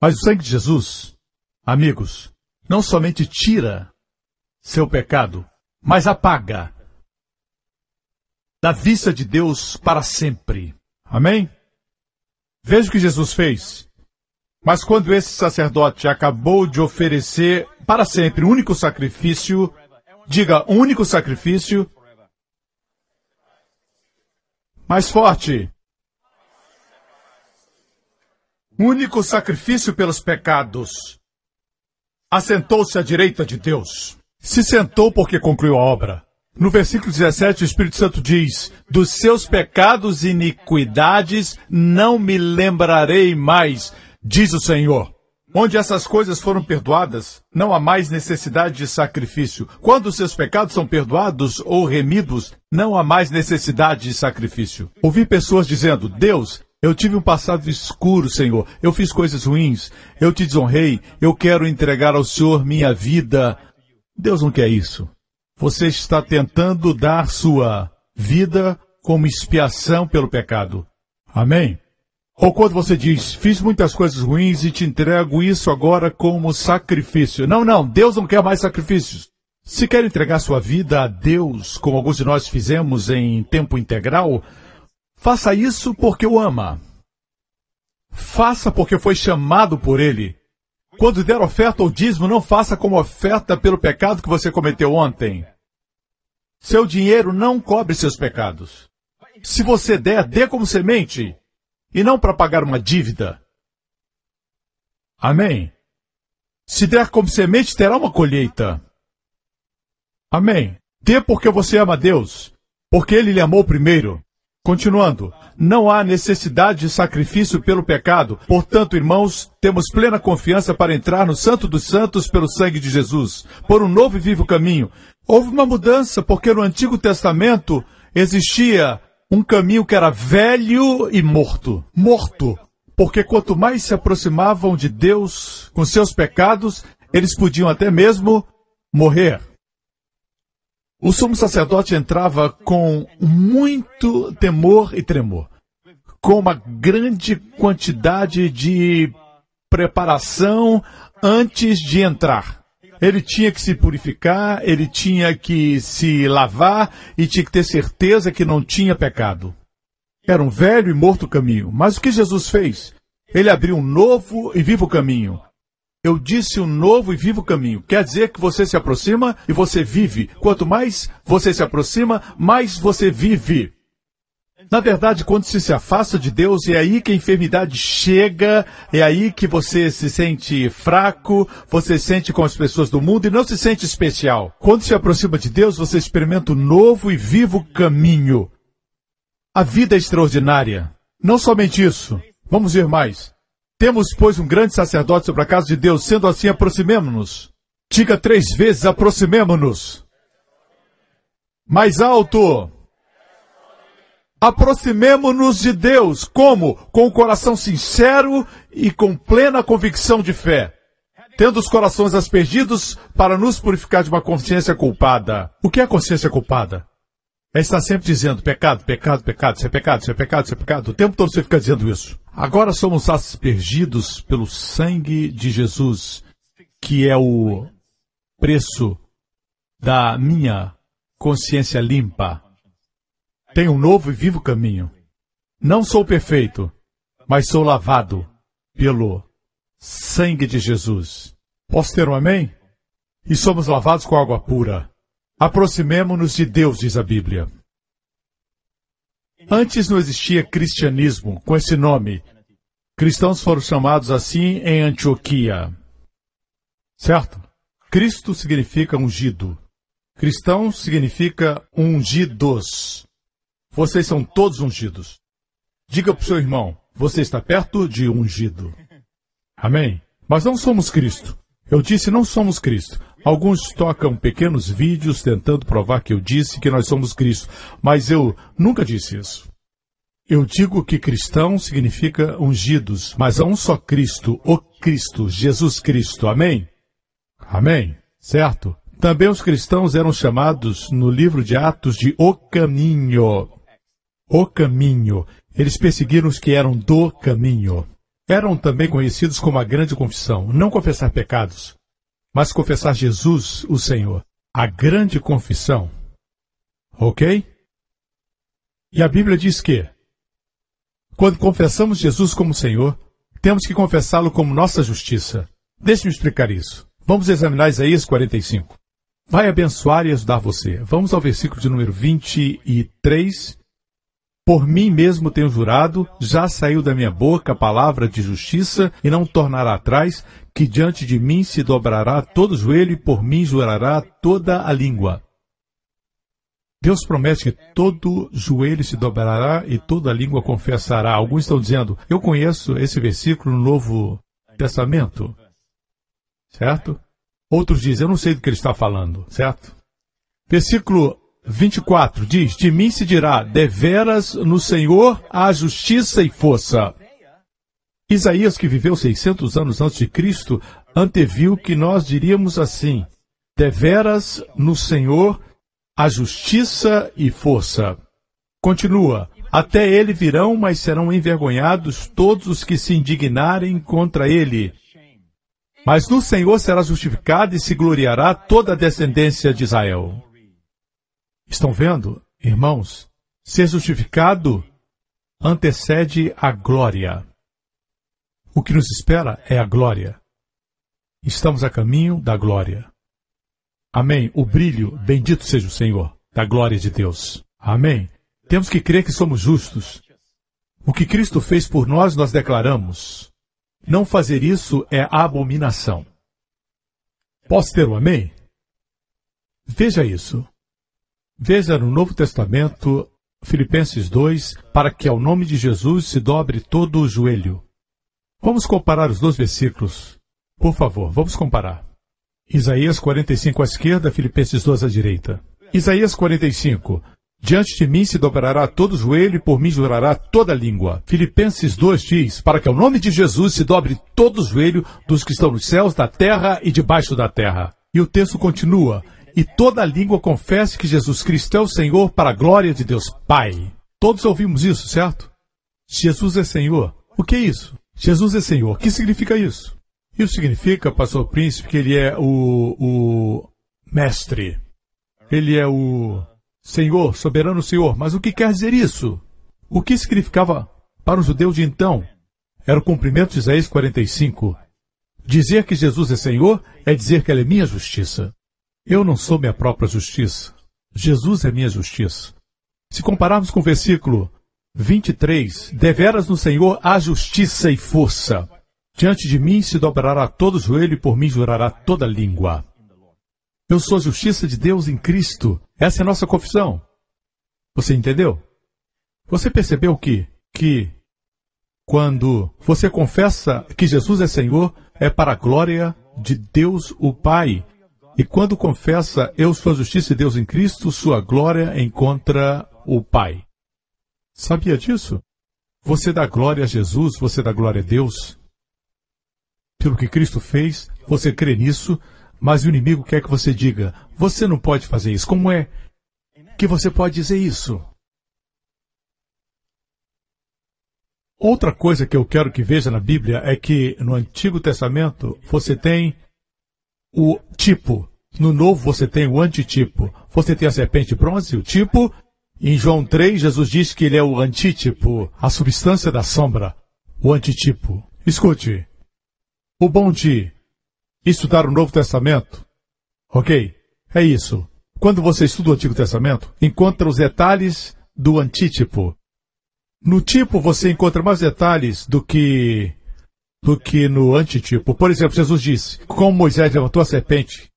Mas o sangue de Jesus, amigos, não somente tira seu pecado, mas apaga da vista de Deus para sempre. Amém? Veja o que Jesus fez. Mas quando esse sacerdote acabou de oferecer para sempre o único sacrifício, diga único sacrifício, mais forte. Único sacrifício pelos pecados. Assentou-se à direita de Deus. Se sentou porque concluiu a obra. No versículo 17, o Espírito Santo diz: Dos seus pecados e iniquidades não me lembrarei mais diz o Senhor. Onde essas coisas foram perdoadas, não há mais necessidade de sacrifício. Quando seus pecados são perdoados ou remidos, não há mais necessidade de sacrifício. Ouvi pessoas dizendo: Deus, eu tive um passado escuro, Senhor. Eu fiz coisas ruins. Eu te desonrei. Eu quero entregar ao Senhor minha vida. Deus não quer isso. Você está tentando dar sua vida como expiação pelo pecado. Amém? Ou quando você diz, fiz muitas coisas ruins e te entrego isso agora como sacrifício. Não, não, Deus não quer mais sacrifícios. Se quer entregar sua vida a Deus, como alguns de nós fizemos em tempo integral, faça isso porque o ama. Faça porque foi chamado por Ele. Quando der oferta ou dízimo, não faça como oferta pelo pecado que você cometeu ontem. Seu dinheiro não cobre seus pecados. Se você der, dê como semente e não para pagar uma dívida. Amém. Se der como semente, terá uma colheita. Amém. Dê porque você ama Deus, porque Ele lhe amou primeiro. Continuando, não há necessidade de sacrifício pelo pecado. Portanto, irmãos, temos plena confiança para entrar no Santo dos Santos pelo sangue de Jesus, por um novo e vivo caminho. Houve uma mudança, porque no Antigo Testamento existia um caminho que era velho e morto. Morto. Porque quanto mais se aproximavam de Deus com seus pecados, eles podiam até mesmo morrer. O sumo sacerdote entrava com muito temor e tremor, com uma grande quantidade de preparação antes de entrar. Ele tinha que se purificar, ele tinha que se lavar e tinha que ter certeza que não tinha pecado. Era um velho e morto caminho. Mas o que Jesus fez? Ele abriu um novo e vivo caminho. Eu disse um novo e vivo caminho. Quer dizer que você se aproxima e você vive. Quanto mais você se aproxima, mais você vive. Na verdade, quando se se afasta de Deus, é aí que a enfermidade chega, é aí que você se sente fraco, você se sente com as pessoas do mundo e não se sente especial. Quando se aproxima de Deus, você experimenta um novo e vivo caminho. A vida é extraordinária. Não somente isso. Vamos ver mais. Temos, pois, um grande sacerdote sobre a casa de Deus, sendo assim, aproximemo-nos. Diga três vezes, aproximemo-nos. Mais alto. Aproximemo-nos de Deus. Como? Com o coração sincero e com plena convicção de fé. Tendo os corações aspergidos para nos purificar de uma consciência culpada. O que é consciência culpada? É estar sempre dizendo pecado, pecado, pecado, isso é pecado, isso é pecado, isso é pecado. O tempo todo você fica dizendo isso. Agora somos aspergidos pelo sangue de Jesus, que é o preço da minha consciência limpa. Tenho um novo e vivo caminho. Não sou perfeito, mas sou lavado pelo sangue de Jesus. Posso ter um amém? E somos lavados com água pura. Aproximemo-nos de Deus, diz a Bíblia. Antes não existia cristianismo com esse nome. Cristãos foram chamados assim em Antioquia. Certo? Cristo significa ungido. Cristão significa ungidos. Vocês são todos ungidos. Diga para o seu irmão, você está perto de ungido. Amém? Mas não somos Cristo. Eu disse não somos Cristo. Alguns tocam pequenos vídeos tentando provar que eu disse que nós somos Cristo, mas eu nunca disse isso. Eu digo que cristão significa ungidos, mas há um só Cristo, o Cristo, Jesus Cristo. Amém? Amém? Certo? Também os cristãos eram chamados no livro de Atos de o caminho o caminho. Eles perseguiram os que eram do caminho. Eram também conhecidos como a grande confissão. Não confessar pecados, mas confessar Jesus, o Senhor. A grande confissão. Ok? E a Bíblia diz que, quando confessamos Jesus como Senhor, temos que confessá-lo como nossa justiça. Deixe-me explicar isso. Vamos examinar Isaías 45. Vai abençoar e ajudar você. Vamos ao versículo de número 23 por mim mesmo tenho jurado, já saiu da minha boca a palavra de justiça e não tornará atrás, que diante de mim se dobrará todo joelho e por mim jurará toda a língua. Deus promete que todo joelho se dobrará e toda língua confessará. Alguns estão dizendo, eu conheço esse versículo no Novo Testamento. Certo? Outros dizem, eu não sei do que ele está falando. Certo? Versículo 24 diz: De mim se dirá, deveras no Senhor há justiça e força. Isaías, que viveu 600 anos antes de Cristo, anteviu que nós diríamos assim: deveras no Senhor há justiça e força. Continua: Até ele virão, mas serão envergonhados todos os que se indignarem contra ele. Mas no Senhor será justificada e se gloriará toda a descendência de Israel. Estão vendo, irmãos? Ser justificado antecede a glória. O que nos espera é a glória. Estamos a caminho da glória. Amém. O brilho, bendito seja o Senhor, da glória de Deus. Amém. Temos que crer que somos justos. O que Cristo fez por nós, nós declaramos. Não fazer isso é abominação. Posso ter um amém? Veja isso. Veja no Novo Testamento, Filipenses 2, para que ao nome de Jesus se dobre todo o joelho. Vamos comparar os dois versículos. Por favor, vamos comparar. Isaías 45 à esquerda, Filipenses 2 à direita. Isaías 45. Diante de mim se dobrará todo o joelho e por mim jurará toda a língua. Filipenses 2 diz, para que ao nome de Jesus se dobre todo o joelho dos que estão nos céus, da terra e debaixo da terra. E o texto continua, e toda língua confesse que Jesus Cristo é o Senhor para a glória de Deus Pai. Todos ouvimos isso, certo? Jesus é Senhor. O que é isso? Jesus é Senhor. O que significa isso? Isso significa, pastor príncipe, que ele é o, o mestre. Ele é o Senhor, soberano Senhor. Mas o que quer dizer isso? O que significava para os judeus de então? Era o cumprimento de Isaías 45. Dizer que Jesus é Senhor é dizer que Ele é minha justiça. Eu não sou minha própria justiça. Jesus é minha justiça. Se compararmos com o versículo 23, deveras no Senhor há justiça e força. Diante de mim se dobrará todo joelho e por mim jurará toda língua. Eu sou a justiça de Deus em Cristo. Essa é a nossa confissão. Você entendeu? Você percebeu que, que, quando você confessa que Jesus é Senhor, é para a glória de Deus o Pai. E quando confessa eu sou a justiça de Deus em Cristo, sua glória encontra o Pai. Sabia disso? Você dá glória a Jesus, você dá glória a Deus. Pelo que Cristo fez, você crê nisso, mas o inimigo quer que você diga: você não pode fazer isso. Como é que você pode dizer isso? Outra coisa que eu quero que veja na Bíblia é que no Antigo Testamento você tem o tipo, no Novo você tem o antitipo. Você tem a serpente bronze, o tipo. Em João 3, Jesus diz que ele é o antítipo, a substância da sombra, o antitipo. Escute, o bom de estudar o Novo Testamento. Ok? É isso. Quando você estuda o Antigo Testamento, encontra os detalhes do antítipo. No tipo você encontra mais detalhes do que do que no antitipo. Por exemplo, Jesus disse: Como Moisés levantou a serpente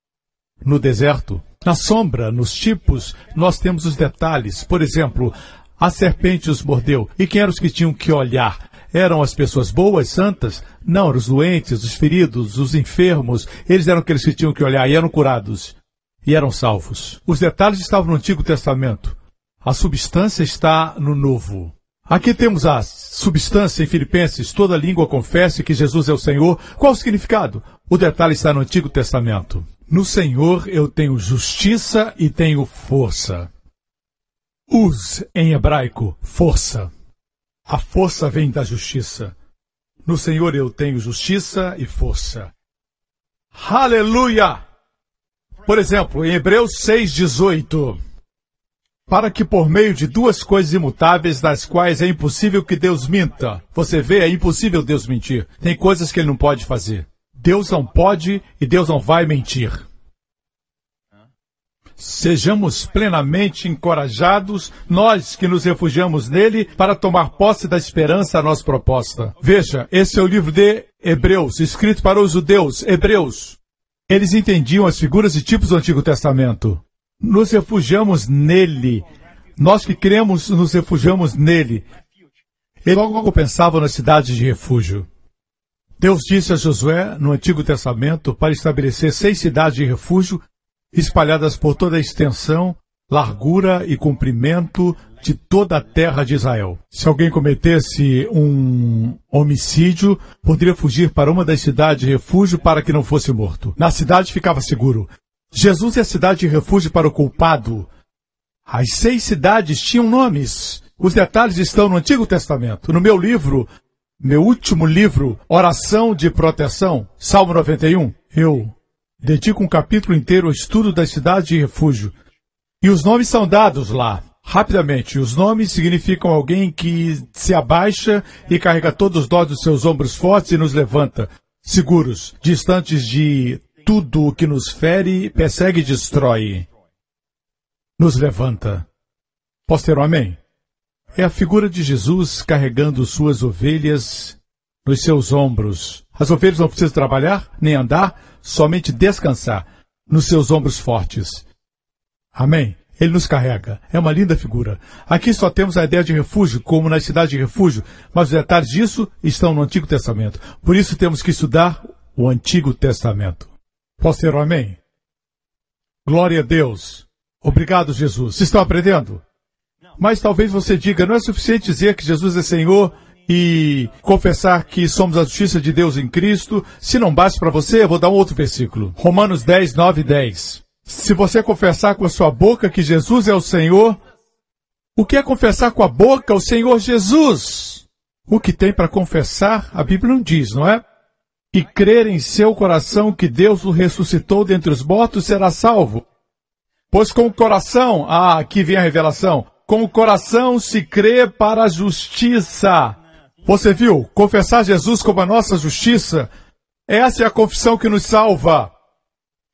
no deserto, na sombra, nos tipos, nós temos os detalhes. Por exemplo, a serpente os mordeu. E quem eram os que tinham que olhar? Eram as pessoas boas, santas? Não, eram os doentes, os feridos, os enfermos. Eles eram aqueles que tinham que olhar e eram curados. E eram salvos. Os detalhes estavam no Antigo Testamento. A substância está no Novo. Aqui temos a substância em Filipenses, toda língua confesse que Jesus é o Senhor. Qual o significado? O detalhe está no Antigo Testamento. No Senhor eu tenho justiça e tenho força. Uz, em hebraico, força. A força vem da justiça. No Senhor eu tenho justiça e força. Aleluia! Por exemplo, em Hebreus 6,18. Para que por meio de duas coisas imutáveis, das quais é impossível que Deus minta. Você vê, é impossível Deus mentir. Tem coisas que ele não pode fazer. Deus não pode e Deus não vai mentir. Sejamos plenamente encorajados, nós que nos refugiamos nele, para tomar posse da esperança a nossa proposta. Veja, esse é o livro de Hebreus, escrito para os judeus, Hebreus. Eles entendiam as figuras e tipos do Antigo Testamento. Nos refugiamos nele. Nós que cremos, nos refugiamos nele. Ele logo pensava nas cidades de refúgio. Deus disse a Josué, no Antigo Testamento, para estabelecer seis cidades de refúgio espalhadas por toda a extensão, largura e comprimento de toda a terra de Israel. Se alguém cometesse um homicídio, poderia fugir para uma das cidades de refúgio para que não fosse morto. Na cidade ficava seguro. Jesus é a cidade de refúgio para o culpado. As seis cidades tinham nomes. Os detalhes estão no Antigo Testamento. No meu livro, meu último livro, Oração de Proteção, Salmo 91, eu dedica um capítulo inteiro ao estudo das cidades de refúgio. E os nomes são dados lá. Rapidamente, os nomes significam alguém que se abaixa e carrega todos os dós dos seus ombros fortes e nos levanta, seguros, distantes de tudo o que nos fere, persegue e destrói. Nos levanta. Amém? É a figura de Jesus carregando suas ovelhas nos seus ombros. As ovelhas não precisam trabalhar, nem andar, somente descansar nos seus ombros fortes. Amém? Ele nos carrega. É uma linda figura. Aqui só temos a ideia de refúgio, como nas cidades de refúgio, mas os detalhes disso estão no Antigo Testamento. Por isso temos que estudar o Antigo Testamento. Posso ter um amém? Glória a Deus. Obrigado, Jesus. Vocês estão aprendendo? Mas talvez você diga, não é suficiente dizer que Jesus é Senhor e confessar que somos a justiça de Deus em Cristo. Se não basta para você, eu vou dar um outro versículo. Romanos 10, 9 e 10. Se você confessar com a sua boca que Jesus é o Senhor, o que é confessar com a boca o Senhor Jesus? O que tem para confessar, a Bíblia não diz, não é? E crer em seu coração que Deus o ressuscitou dentre os mortos será salvo. Pois com o coração, ah, aqui vem a revelação, com o coração se crê para a justiça. Você viu? Confessar Jesus como a nossa justiça. Essa é a confissão que nos salva.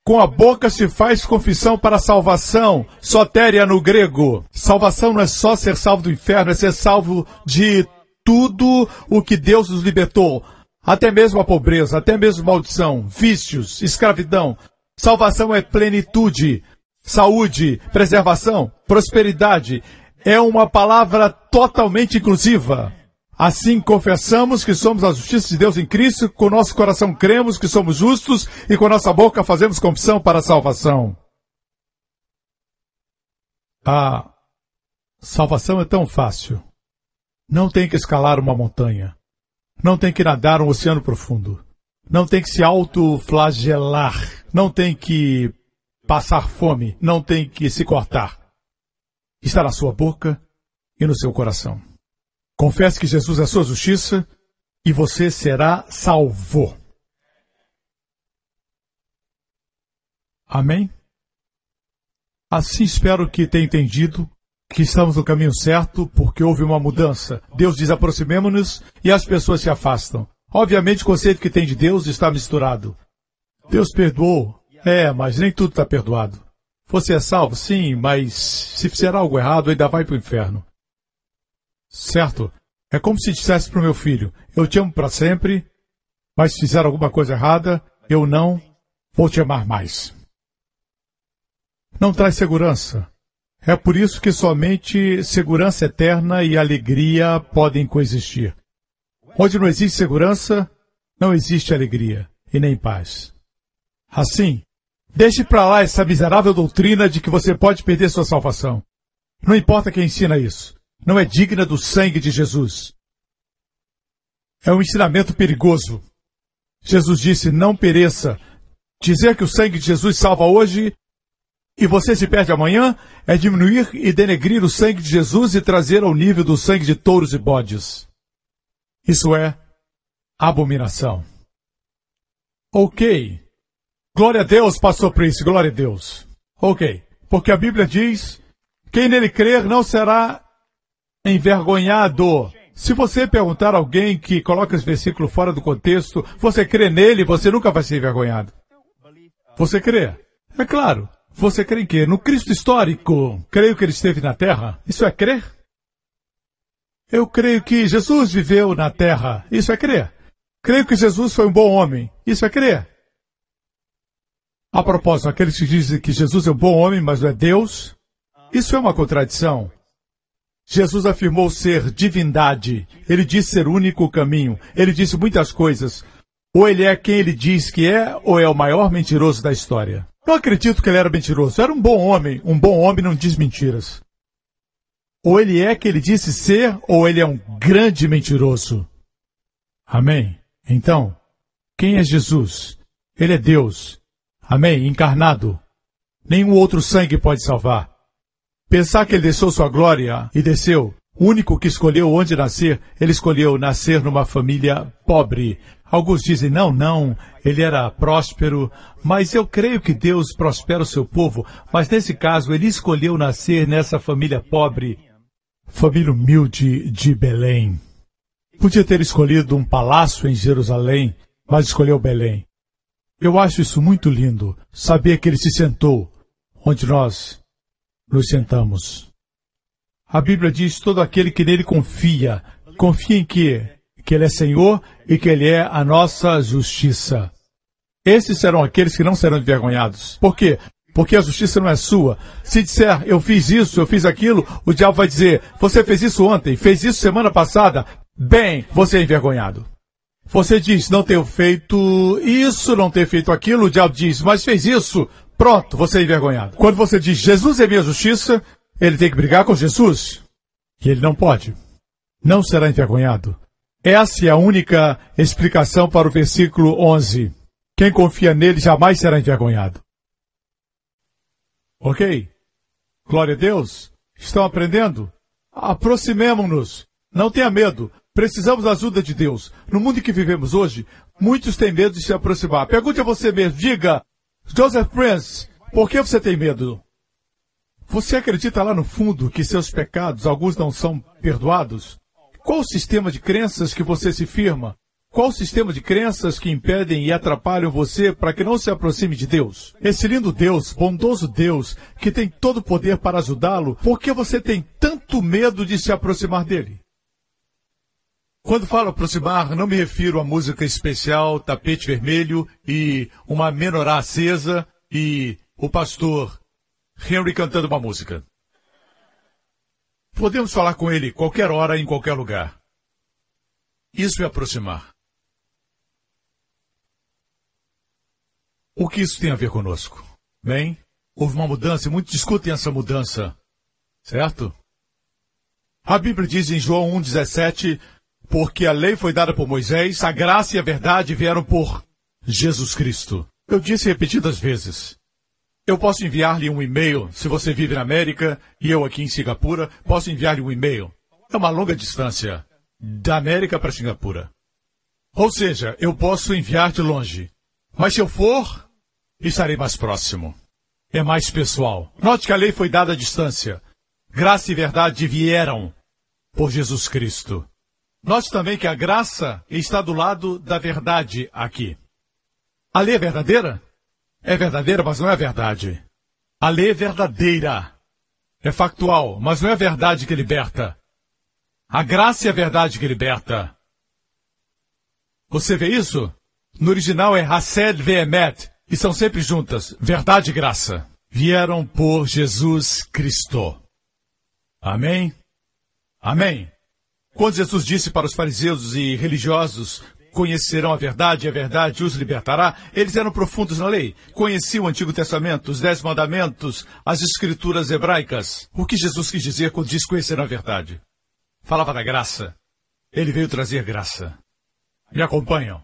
Com a boca se faz confissão para salvação, sotéria no grego. Salvação não é só ser salvo do inferno, é ser salvo de tudo o que Deus nos libertou. Até mesmo a pobreza, até mesmo maldição, vícios, escravidão. Salvação é plenitude, saúde, preservação, prosperidade. É uma palavra totalmente inclusiva. Assim confessamos que somos a justiça de Deus em Cristo, com nosso coração cremos que somos justos e com nossa boca fazemos confissão para a salvação. A salvação é tão fácil. Não tem que escalar uma montanha. Não tem que nadar um oceano profundo. Não tem que se autoflagelar. Não tem que passar fome. Não tem que se cortar. Está na sua boca e no seu coração. Confesse que Jesus é sua justiça e você será salvo. Amém? Assim espero que tenha entendido que estamos no caminho certo porque houve uma mudança. Deus diz aproximemo-nos e as pessoas se afastam. Obviamente o conceito que tem de Deus está misturado. Deus perdoou. É, mas nem tudo está perdoado. Você é salvo? Sim, mas se fizer algo errado, ainda vai para o inferno. Certo? É como se dissesse para o meu filho: Eu te amo para sempre, mas se fizer alguma coisa errada, eu não vou te amar mais. Não traz segurança. É por isso que somente segurança eterna e alegria podem coexistir. Onde não existe segurança, não existe alegria e nem paz. Assim, deixe para lá essa miserável doutrina de que você pode perder sua salvação. Não importa quem ensina isso não é digna do sangue de Jesus. É um ensinamento perigoso. Jesus disse: não pereça. Dizer que o sangue de Jesus salva hoje e você se perde amanhã é diminuir e denegrir o sangue de Jesus e trazer ao nível do sangue de touros e bodes. Isso é abominação. Ok. Glória a Deus, pastor Prince, glória a Deus. Ok. Porque a Bíblia diz: quem nele crer não será envergonhado. Se você perguntar a alguém que coloca esse versículo fora do contexto, você crê nele, você nunca vai ser envergonhado. Você crê? É claro. Você crê em quê? No Cristo histórico. Creio que ele esteve na Terra. Isso é crer? Eu creio que Jesus viveu na Terra. Isso é crer. Creio que Jesus foi um bom homem. Isso é crer. A propósito, aqueles que dizem que Jesus é um bom homem, mas não é Deus, isso é uma contradição. Jesus afirmou ser divindade. Ele disse ser o único caminho. Ele disse muitas coisas. Ou ele é quem ele diz que é, ou é o maior mentiroso da história. Não acredito que ele era mentiroso. Era um bom homem. Um bom homem não diz mentiras. Ou ele é quem ele disse ser, ou ele é um grande mentiroso. Amém? Então, quem é Jesus? Ele é Deus. Amém? Encarnado. Nenhum outro sangue pode salvar. Pensar que ele deixou sua glória e desceu. O único que escolheu onde nascer, ele escolheu nascer numa família pobre. Alguns dizem, não, não, ele era próspero, mas eu creio que Deus prospera o seu povo, mas nesse caso ele escolheu nascer nessa família pobre, família humilde de Belém. Podia ter escolhido um palácio em Jerusalém, mas escolheu Belém. Eu acho isso muito lindo, saber que ele se sentou onde nós nos sentamos. A Bíblia diz: todo aquele que nele confia, confia em que? Que ele é Senhor e que ele é a nossa justiça. Esses serão aqueles que não serão envergonhados. Por quê? Porque a justiça não é sua. Se disser, eu fiz isso, eu fiz aquilo, o diabo vai dizer, você fez isso ontem, fez isso semana passada, bem, você é envergonhado. Você diz, não tenho feito isso, não tenho feito aquilo, o diabo diz, mas fez isso, Pronto, você é envergonhado. Quando você diz Jesus é minha justiça, ele tem que brigar com Jesus. que ele não pode. Não será envergonhado. Essa é a única explicação para o versículo 11. Quem confia nele jamais será envergonhado. Ok? Glória a Deus. Estão aprendendo? Aproximemo-nos. Não tenha medo. Precisamos da ajuda de Deus. No mundo que vivemos hoje, muitos têm medo de se aproximar. Pergunte a você mesmo. Diga, Joseph Prince, por que você tem medo? Você acredita lá no fundo que seus pecados, alguns não são perdoados? Qual o sistema de crenças que você se firma? Qual o sistema de crenças que impedem e atrapalham você para que não se aproxime de Deus? Esse lindo Deus, bondoso Deus, que tem todo o poder para ajudá-lo, por que você tem tanto medo de se aproximar dele? Quando falo aproximar, não me refiro a música especial, tapete vermelho e uma menorá acesa e o pastor Henry cantando uma música. Podemos falar com ele qualquer hora, em qualquer lugar. Isso é aproximar. O que isso tem a ver conosco? Bem, houve uma mudança e muitos discutem essa mudança. Certo? A Bíblia diz em João 1,17: Porque a lei foi dada por Moisés, a graça e a verdade vieram por Jesus Cristo. Eu disse repetidas vezes. Eu posso enviar-lhe um e-mail, se você vive na América e eu aqui em Singapura, posso enviar-lhe um e-mail. É uma longa distância, da América para Singapura. Ou seja, eu posso enviar de longe. Mas se eu for, estarei mais próximo. É mais pessoal. Note que a lei foi dada à distância. Graça e verdade vieram por Jesus Cristo. Note também que a graça está do lado da verdade aqui. A lei é verdadeira? É verdadeira, mas não é verdade. A lei é verdadeira. É factual, mas não é verdade que liberta. A graça é a verdade que liberta. Você vê isso? No original é Hased Vehemet, e são sempre juntas, verdade e graça. Vieram por Jesus Cristo. Amém? Amém. Quando Jesus disse para os fariseus e religiosos conhecerão a verdade e a verdade os libertará. Eles eram profundos na lei, conheciam o Antigo Testamento, os Dez Mandamentos, as Escrituras hebraicas. O que Jesus quis dizer quando diz conhecer a verdade? Falava da graça. Ele veio trazer graça. Me acompanham.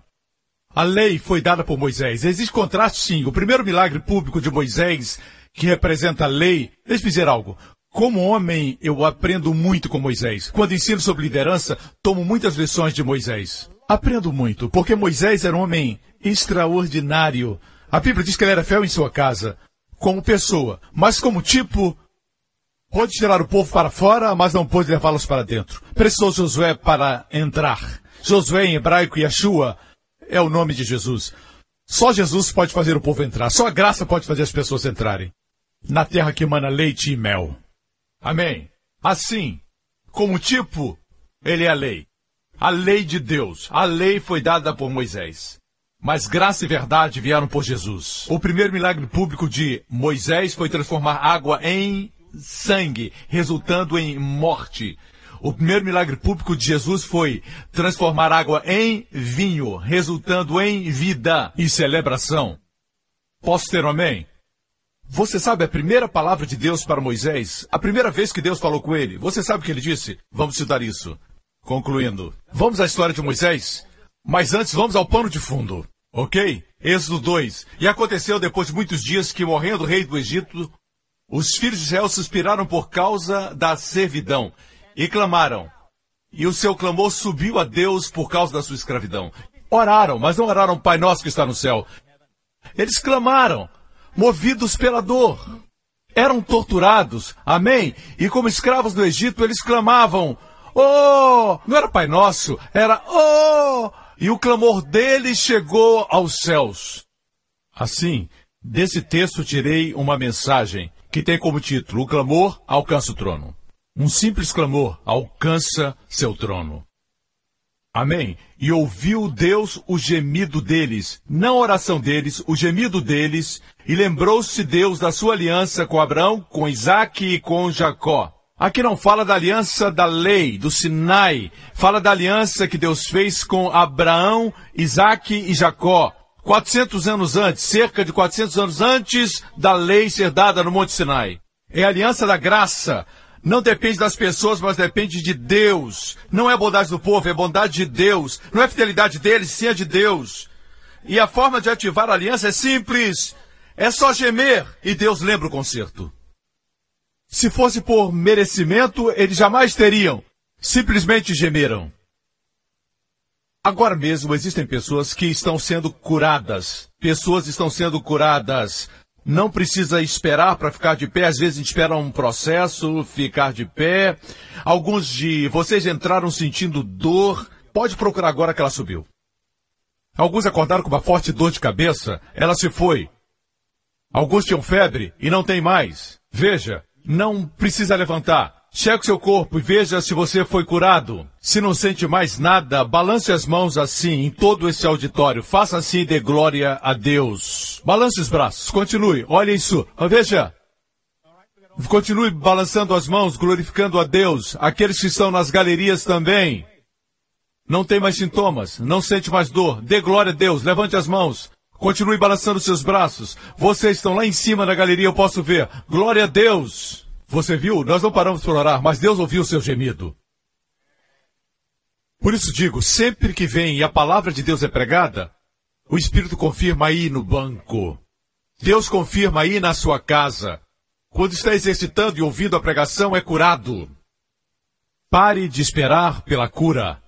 A lei foi dada por Moisés. Existe contraste, sim. O primeiro milagre público de Moisés, que representa a lei. Deixe-me dizer algo. Como homem, eu aprendo muito com Moisés. Quando ensino sobre liderança, tomo muitas lições de Moisés. Aprendo muito, porque Moisés era um homem extraordinário. A Bíblia diz que ele era fiel em sua casa, como pessoa, mas como tipo, pôde tirar o povo para fora, mas não pôde levá-los para dentro. Precisou Josué para entrar. Josué em hebraico, Yeshua, é o nome de Jesus. Só Jesus pode fazer o povo entrar. Só a graça pode fazer as pessoas entrarem. Na terra que emana leite e mel. Amém. Assim, como tipo, ele é a lei a lei de Deus. A lei foi dada por Moisés. Mas graça e verdade vieram por Jesus. O primeiro milagre público de Moisés foi transformar água em sangue, resultando em morte. O primeiro milagre público de Jesus foi transformar água em vinho, resultando em vida e celebração. Posso ter um amém? Você sabe a primeira palavra de Deus para Moisés? A primeira vez que Deus falou com ele? Você sabe o que ele disse? Vamos estudar isso. Concluindo, vamos à história de Moisés? Mas antes vamos ao pano de fundo, ok? Êxodo 2. E aconteceu depois de muitos dias que, morrendo o rei do Egito, os filhos de Israel suspiraram por causa da servidão e clamaram. E o seu clamor subiu a Deus por causa da sua escravidão. Oraram, mas não oraram Pai Nosso que está no céu. Eles clamaram, movidos pela dor. Eram torturados, amém? E como escravos do Egito, eles clamavam, Oh! Não era Pai Nosso, era Oh! E o clamor dele chegou aos céus. Assim, desse texto tirei uma mensagem que tem como título: O clamor alcança o trono. Um simples clamor alcança seu trono. Amém. E ouviu Deus o gemido deles, não a oração deles, o gemido deles, e lembrou-se Deus da sua aliança com Abraão, com Isaque e com Jacó. Aqui não fala da aliança da lei, do Sinai. Fala da aliança que Deus fez com Abraão, Isaac e Jacó. 400 anos antes, cerca de 400 anos antes da lei ser dada no Monte Sinai. É a aliança da graça, Não depende das pessoas, mas depende de Deus. Não é bondade do povo, é bondade de Deus. Não é fidelidade deles, sim é de Deus. E a forma de ativar a aliança é simples. É só gemer e Deus lembra o conserto. Se fosse por merecimento, eles jamais teriam. Simplesmente gemeram. Agora mesmo existem pessoas que estão sendo curadas. Pessoas estão sendo curadas. Não precisa esperar para ficar de pé. Às vezes espera um processo, ficar de pé. Alguns de vocês entraram sentindo dor. Pode procurar agora que ela subiu. Alguns acordaram com uma forte dor de cabeça. Ela se foi. Alguns tinham febre e não tem mais. Veja, não precisa levantar. Cheque seu corpo e veja se você foi curado. Se não sente mais nada, balance as mãos assim em todo esse auditório. Faça assim e dê glória a Deus. Balance os braços. Continue. Olha isso. Veja. Continue balançando as mãos, glorificando a Deus. Aqueles que estão nas galerias também. Não tem mais sintomas. Não sente mais dor. Dê glória a Deus. Levante as mãos. Continue balançando seus braços. Vocês estão lá em cima na galeria, eu posso ver. Glória a Deus! Você viu? Nós não paramos por orar, mas Deus ouviu o seu gemido. Por isso digo, sempre que vem e a palavra de Deus é pregada, o Espírito confirma aí no banco. Deus confirma aí na sua casa. Quando está exercitando e ouvindo a pregação, é curado. Pare de esperar pela cura.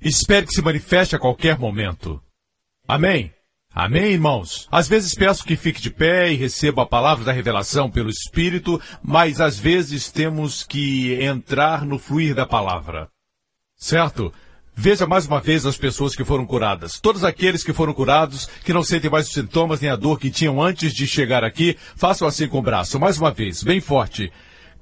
Espere que se manifeste a qualquer momento. Amém? Amém, irmãos? Às vezes peço que fique de pé e receba a palavra da revelação pelo Espírito, mas às vezes temos que entrar no fluir da palavra. Certo? Veja mais uma vez as pessoas que foram curadas. Todos aqueles que foram curados, que não sentem mais os sintomas nem a dor que tinham antes de chegar aqui, façam assim com o braço. Mais uma vez, bem forte.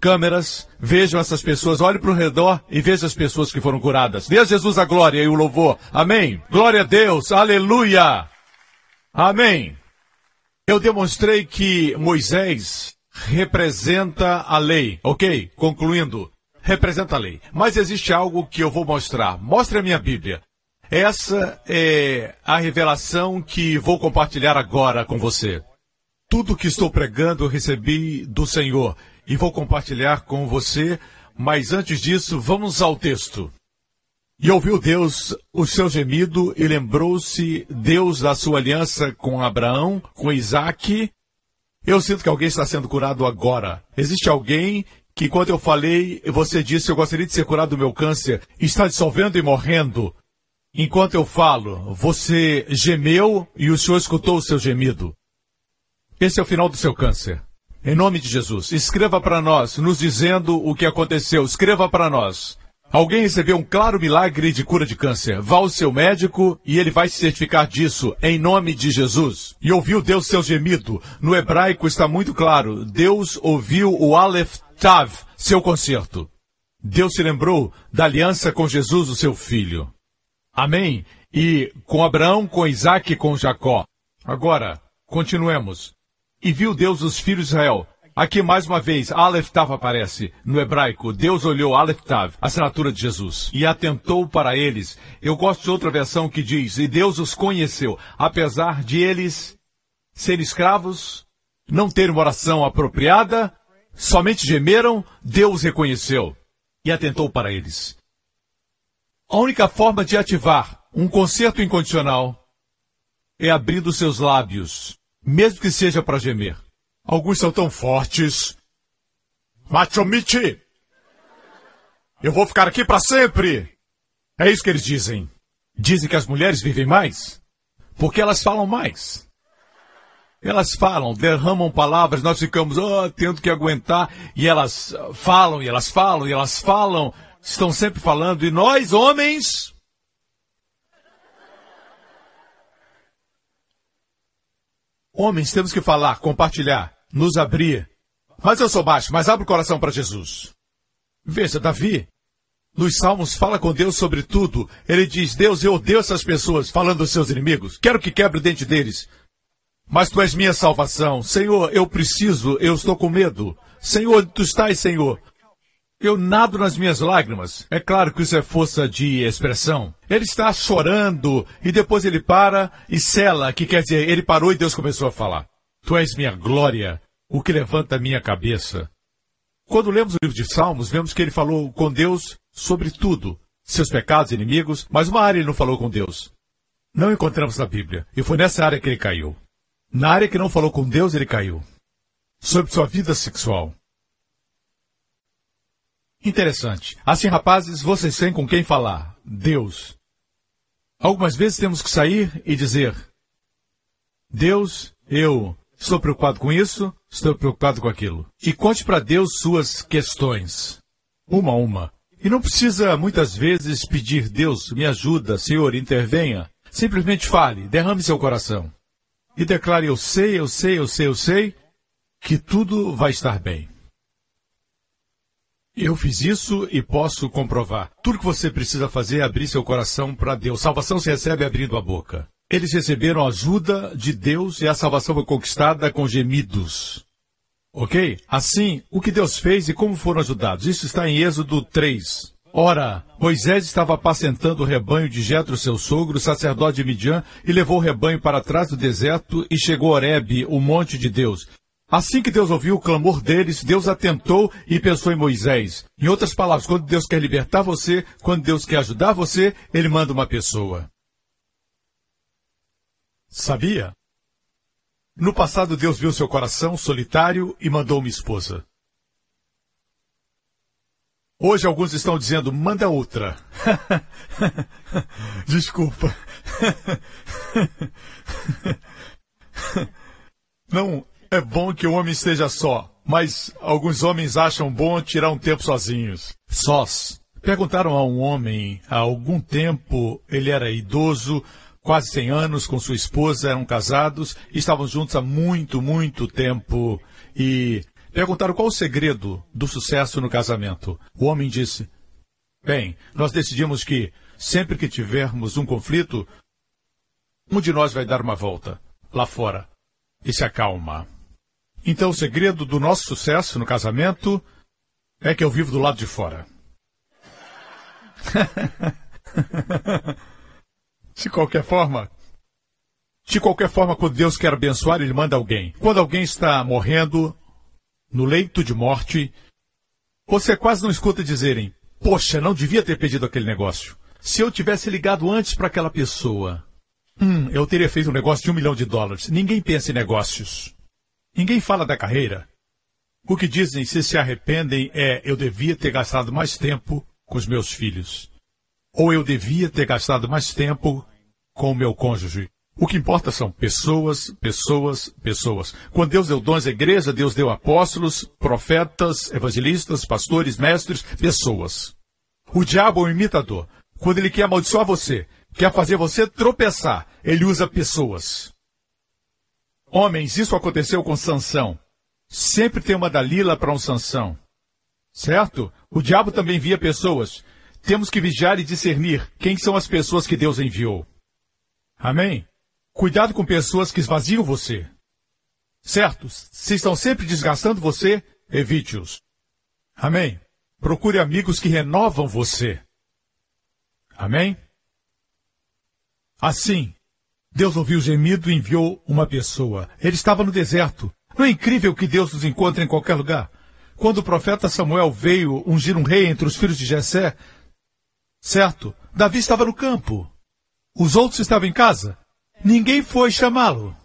Câmeras, vejam essas pessoas, olhe para o redor e vejam as pessoas que foram curadas. Dê a Jesus a glória e o louvor. Amém. Glória a Deus. Aleluia. Amém. Eu demonstrei que Moisés representa a lei, ok? Concluindo, representa a lei. Mas existe algo que eu vou mostrar. Mostre a minha Bíblia. Essa é a revelação que vou compartilhar agora com você. Tudo que estou pregando eu recebi do Senhor e vou compartilhar com você, mas antes disso, vamos ao texto. E ouviu Deus o seu gemido e lembrou-se Deus da sua aliança com Abraão, com Isaac. Eu sinto que alguém está sendo curado agora. Existe alguém que, quando eu falei, você disse, eu gostaria de ser curado do meu câncer, está dissolvendo e morrendo. Enquanto eu falo, você gemeu e o Senhor escutou o seu gemido. Esse é o final do seu câncer. Em nome de Jesus, escreva para nós, nos dizendo o que aconteceu. Escreva para nós. Alguém recebeu um claro milagre de cura de câncer. Vá ao seu médico e ele vai se certificar disso, em nome de Jesus. E ouviu Deus seu gemido. No hebraico está muito claro. Deus ouviu o Aleph Tav, seu concerto. Deus se lembrou da aliança com Jesus, o seu filho. Amém? E com Abraão, com Isaac e com Jacó. Agora, continuemos. E viu Deus os filhos de Israel Aqui mais uma vez, Aleph Tav aparece. No hebraico, Deus olhou Aleph Tav, assinatura de Jesus, e atentou para eles. Eu gosto de outra versão que diz, e Deus os conheceu, apesar de eles serem escravos, não terem oração apropriada, somente gemeram, Deus reconheceu e atentou para eles. A única forma de ativar um concerto incondicional é abrindo seus lábios, mesmo que seja para gemer. Alguns são tão fortes. Machomichi! Eu vou ficar aqui para sempre! É isso que eles dizem. Dizem que as mulheres vivem mais porque elas falam mais. Elas falam, derramam palavras, nós ficamos oh, tendo que aguentar, e elas falam, e elas falam, e elas falam, estão sempre falando, e nós, homens, Homens, temos que falar, compartilhar, nos abrir. Mas eu sou baixo, mas abre o coração para Jesus. Veja, Davi, nos Salmos fala com Deus sobre tudo. Ele diz, Deus, eu odeio essas pessoas, falando dos seus inimigos. Quero que quebre o dente deles. Mas tu és minha salvação. Senhor, eu preciso, eu estou com medo. Senhor, tu estás, Senhor. Eu nado nas minhas lágrimas. É claro que isso é força de expressão. Ele está chorando e depois ele para e cela, que quer dizer, ele parou e Deus começou a falar. Tu és minha glória, o que levanta minha cabeça. Quando lemos o livro de Salmos, vemos que ele falou com Deus sobre tudo, seus pecados, inimigos, mas uma área ele não falou com Deus. Não encontramos na Bíblia. E foi nessa área que ele caiu. Na área que não falou com Deus, ele caiu. Sobre sua vida sexual. Interessante. Assim, rapazes, vocês têm com quem falar. Deus. Algumas vezes temos que sair e dizer: Deus, eu estou preocupado com isso, estou preocupado com aquilo. E conte para Deus suas questões. Uma a uma. E não precisa muitas vezes pedir Deus, me ajuda, Senhor, intervenha. Simplesmente fale, derrame seu coração. E declare: Eu sei, eu sei, eu sei, eu sei, que tudo vai estar bem. Eu fiz isso e posso comprovar. Tudo que você precisa fazer é abrir seu coração para Deus. Salvação se recebe abrindo a boca. Eles receberam ajuda de Deus e a salvação foi conquistada com gemidos. Ok? Assim, o que Deus fez e como foram ajudados. Isso está em Êxodo 3. Ora, Moisés estava apacentando o rebanho de Jetro, seu sogro, sacerdote de Midian, e levou o rebanho para trás do deserto e chegou a Horebe, o monte de Deus. Assim que Deus ouviu o clamor deles, Deus atentou e pensou em Moisés. Em outras palavras, quando Deus quer libertar você, quando Deus quer ajudar você, ele manda uma pessoa. Sabia? No passado, Deus viu seu coração solitário e mandou uma esposa. Hoje alguns estão dizendo, manda outra. (laughs) Desculpa. (laughs) Não, é bom que o homem esteja só, mas alguns homens acham bom tirar um tempo sozinhos. Sós. Perguntaram a um homem há algum tempo, ele era idoso, quase 100 anos, com sua esposa, eram casados, estavam juntos há muito, muito tempo. E perguntaram qual o segredo do sucesso no casamento. O homem disse: Bem, nós decidimos que, sempre que tivermos um conflito, um de nós vai dar uma volta, lá fora, e se acalma. Então o segredo do nosso sucesso no casamento é que eu vivo do lado de fora. (laughs) de qualquer forma, de qualquer forma, quando Deus quer abençoar, Ele manda alguém. Quando alguém está morrendo, no leito de morte, você quase não escuta dizerem: Poxa, não devia ter pedido aquele negócio. Se eu tivesse ligado antes para aquela pessoa, hum, eu teria feito um negócio de um milhão de dólares. Ninguém pensa em negócios. Ninguém fala da carreira. O que dizem se se arrependem é eu devia ter gastado mais tempo com os meus filhos. Ou eu devia ter gastado mais tempo com o meu cônjuge. O que importa são pessoas, pessoas, pessoas. Quando Deus deu dons à igreja, Deus deu apóstolos, profetas, evangelistas, pastores, mestres, pessoas. O diabo é um imitador. Quando ele quer amaldiçoar você, quer fazer você tropeçar, ele usa pessoas. Homens, isso aconteceu com Sansão. Sempre tem uma Dalila para um Sansão. Certo? O diabo também via pessoas. Temos que vigiar e discernir quem são as pessoas que Deus enviou. Amém? Cuidado com pessoas que esvaziam você. Certo? Se estão sempre desgastando você, evite-os. Amém? Procure amigos que renovam você. Amém? Assim, Deus ouviu o gemido e enviou uma pessoa. Ele estava no deserto. Não é incrível que Deus nos encontre em qualquer lugar? Quando o profeta Samuel veio ungir um rei entre os filhos de Jessé, certo? Davi estava no campo. Os outros estavam em casa. Ninguém foi chamá-lo.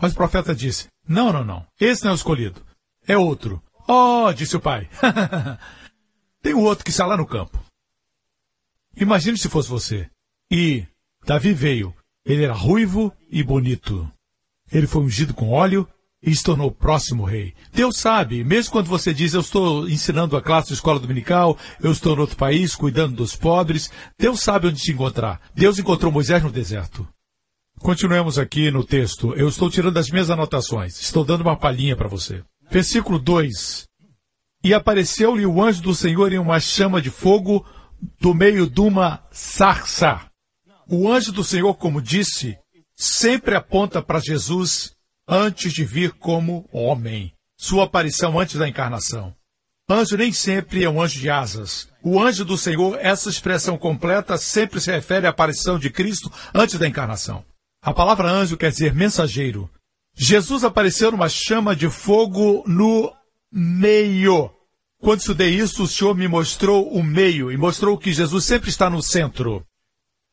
Mas o profeta disse: Não, não, não. Esse não é o escolhido. É outro. Oh, disse o pai. (laughs) Tem um outro que está lá no campo. Imagine se fosse você. E Davi veio. Ele era ruivo e bonito. Ele foi ungido com óleo e se tornou o próximo rei. Deus sabe, mesmo quando você diz, eu estou ensinando a classe de escola dominical, eu estou em outro país, cuidando dos pobres, Deus sabe onde te encontrar. Deus encontrou Moisés no deserto. Continuemos aqui no texto. Eu estou tirando as minhas anotações. Estou dando uma palhinha para você. Versículo 2. E apareceu-lhe o anjo do Senhor em uma chama de fogo do meio de uma sarça. O anjo do Senhor, como disse, sempre aponta para Jesus antes de vir como homem. Sua aparição antes da encarnação. Anjo nem sempre é um anjo de asas. O anjo do Senhor, essa expressão completa, sempre se refere à aparição de Cristo antes da encarnação. A palavra anjo quer dizer mensageiro. Jesus apareceu numa chama de fogo no meio. Quando estudei isso, o Senhor me mostrou o meio e mostrou que Jesus sempre está no centro.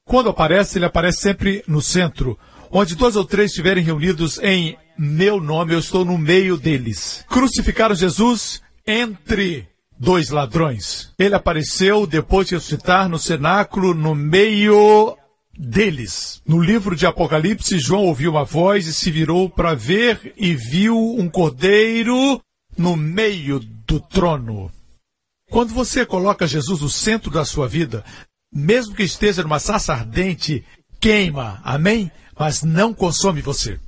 Quando aparece, ele aparece sempre no centro. Onde dois ou três estiverem reunidos em meu nome, eu estou no meio deles. Crucificaram Jesus entre dois ladrões. Ele apareceu depois de ressuscitar no cenáculo no meio deles. No livro de Apocalipse, João ouviu uma voz e se virou para ver e viu um cordeiro no meio do trono. Quando você coloca Jesus no centro da sua vida, mesmo que esteja numa sarça ardente, queima, amém? Mas não consome você.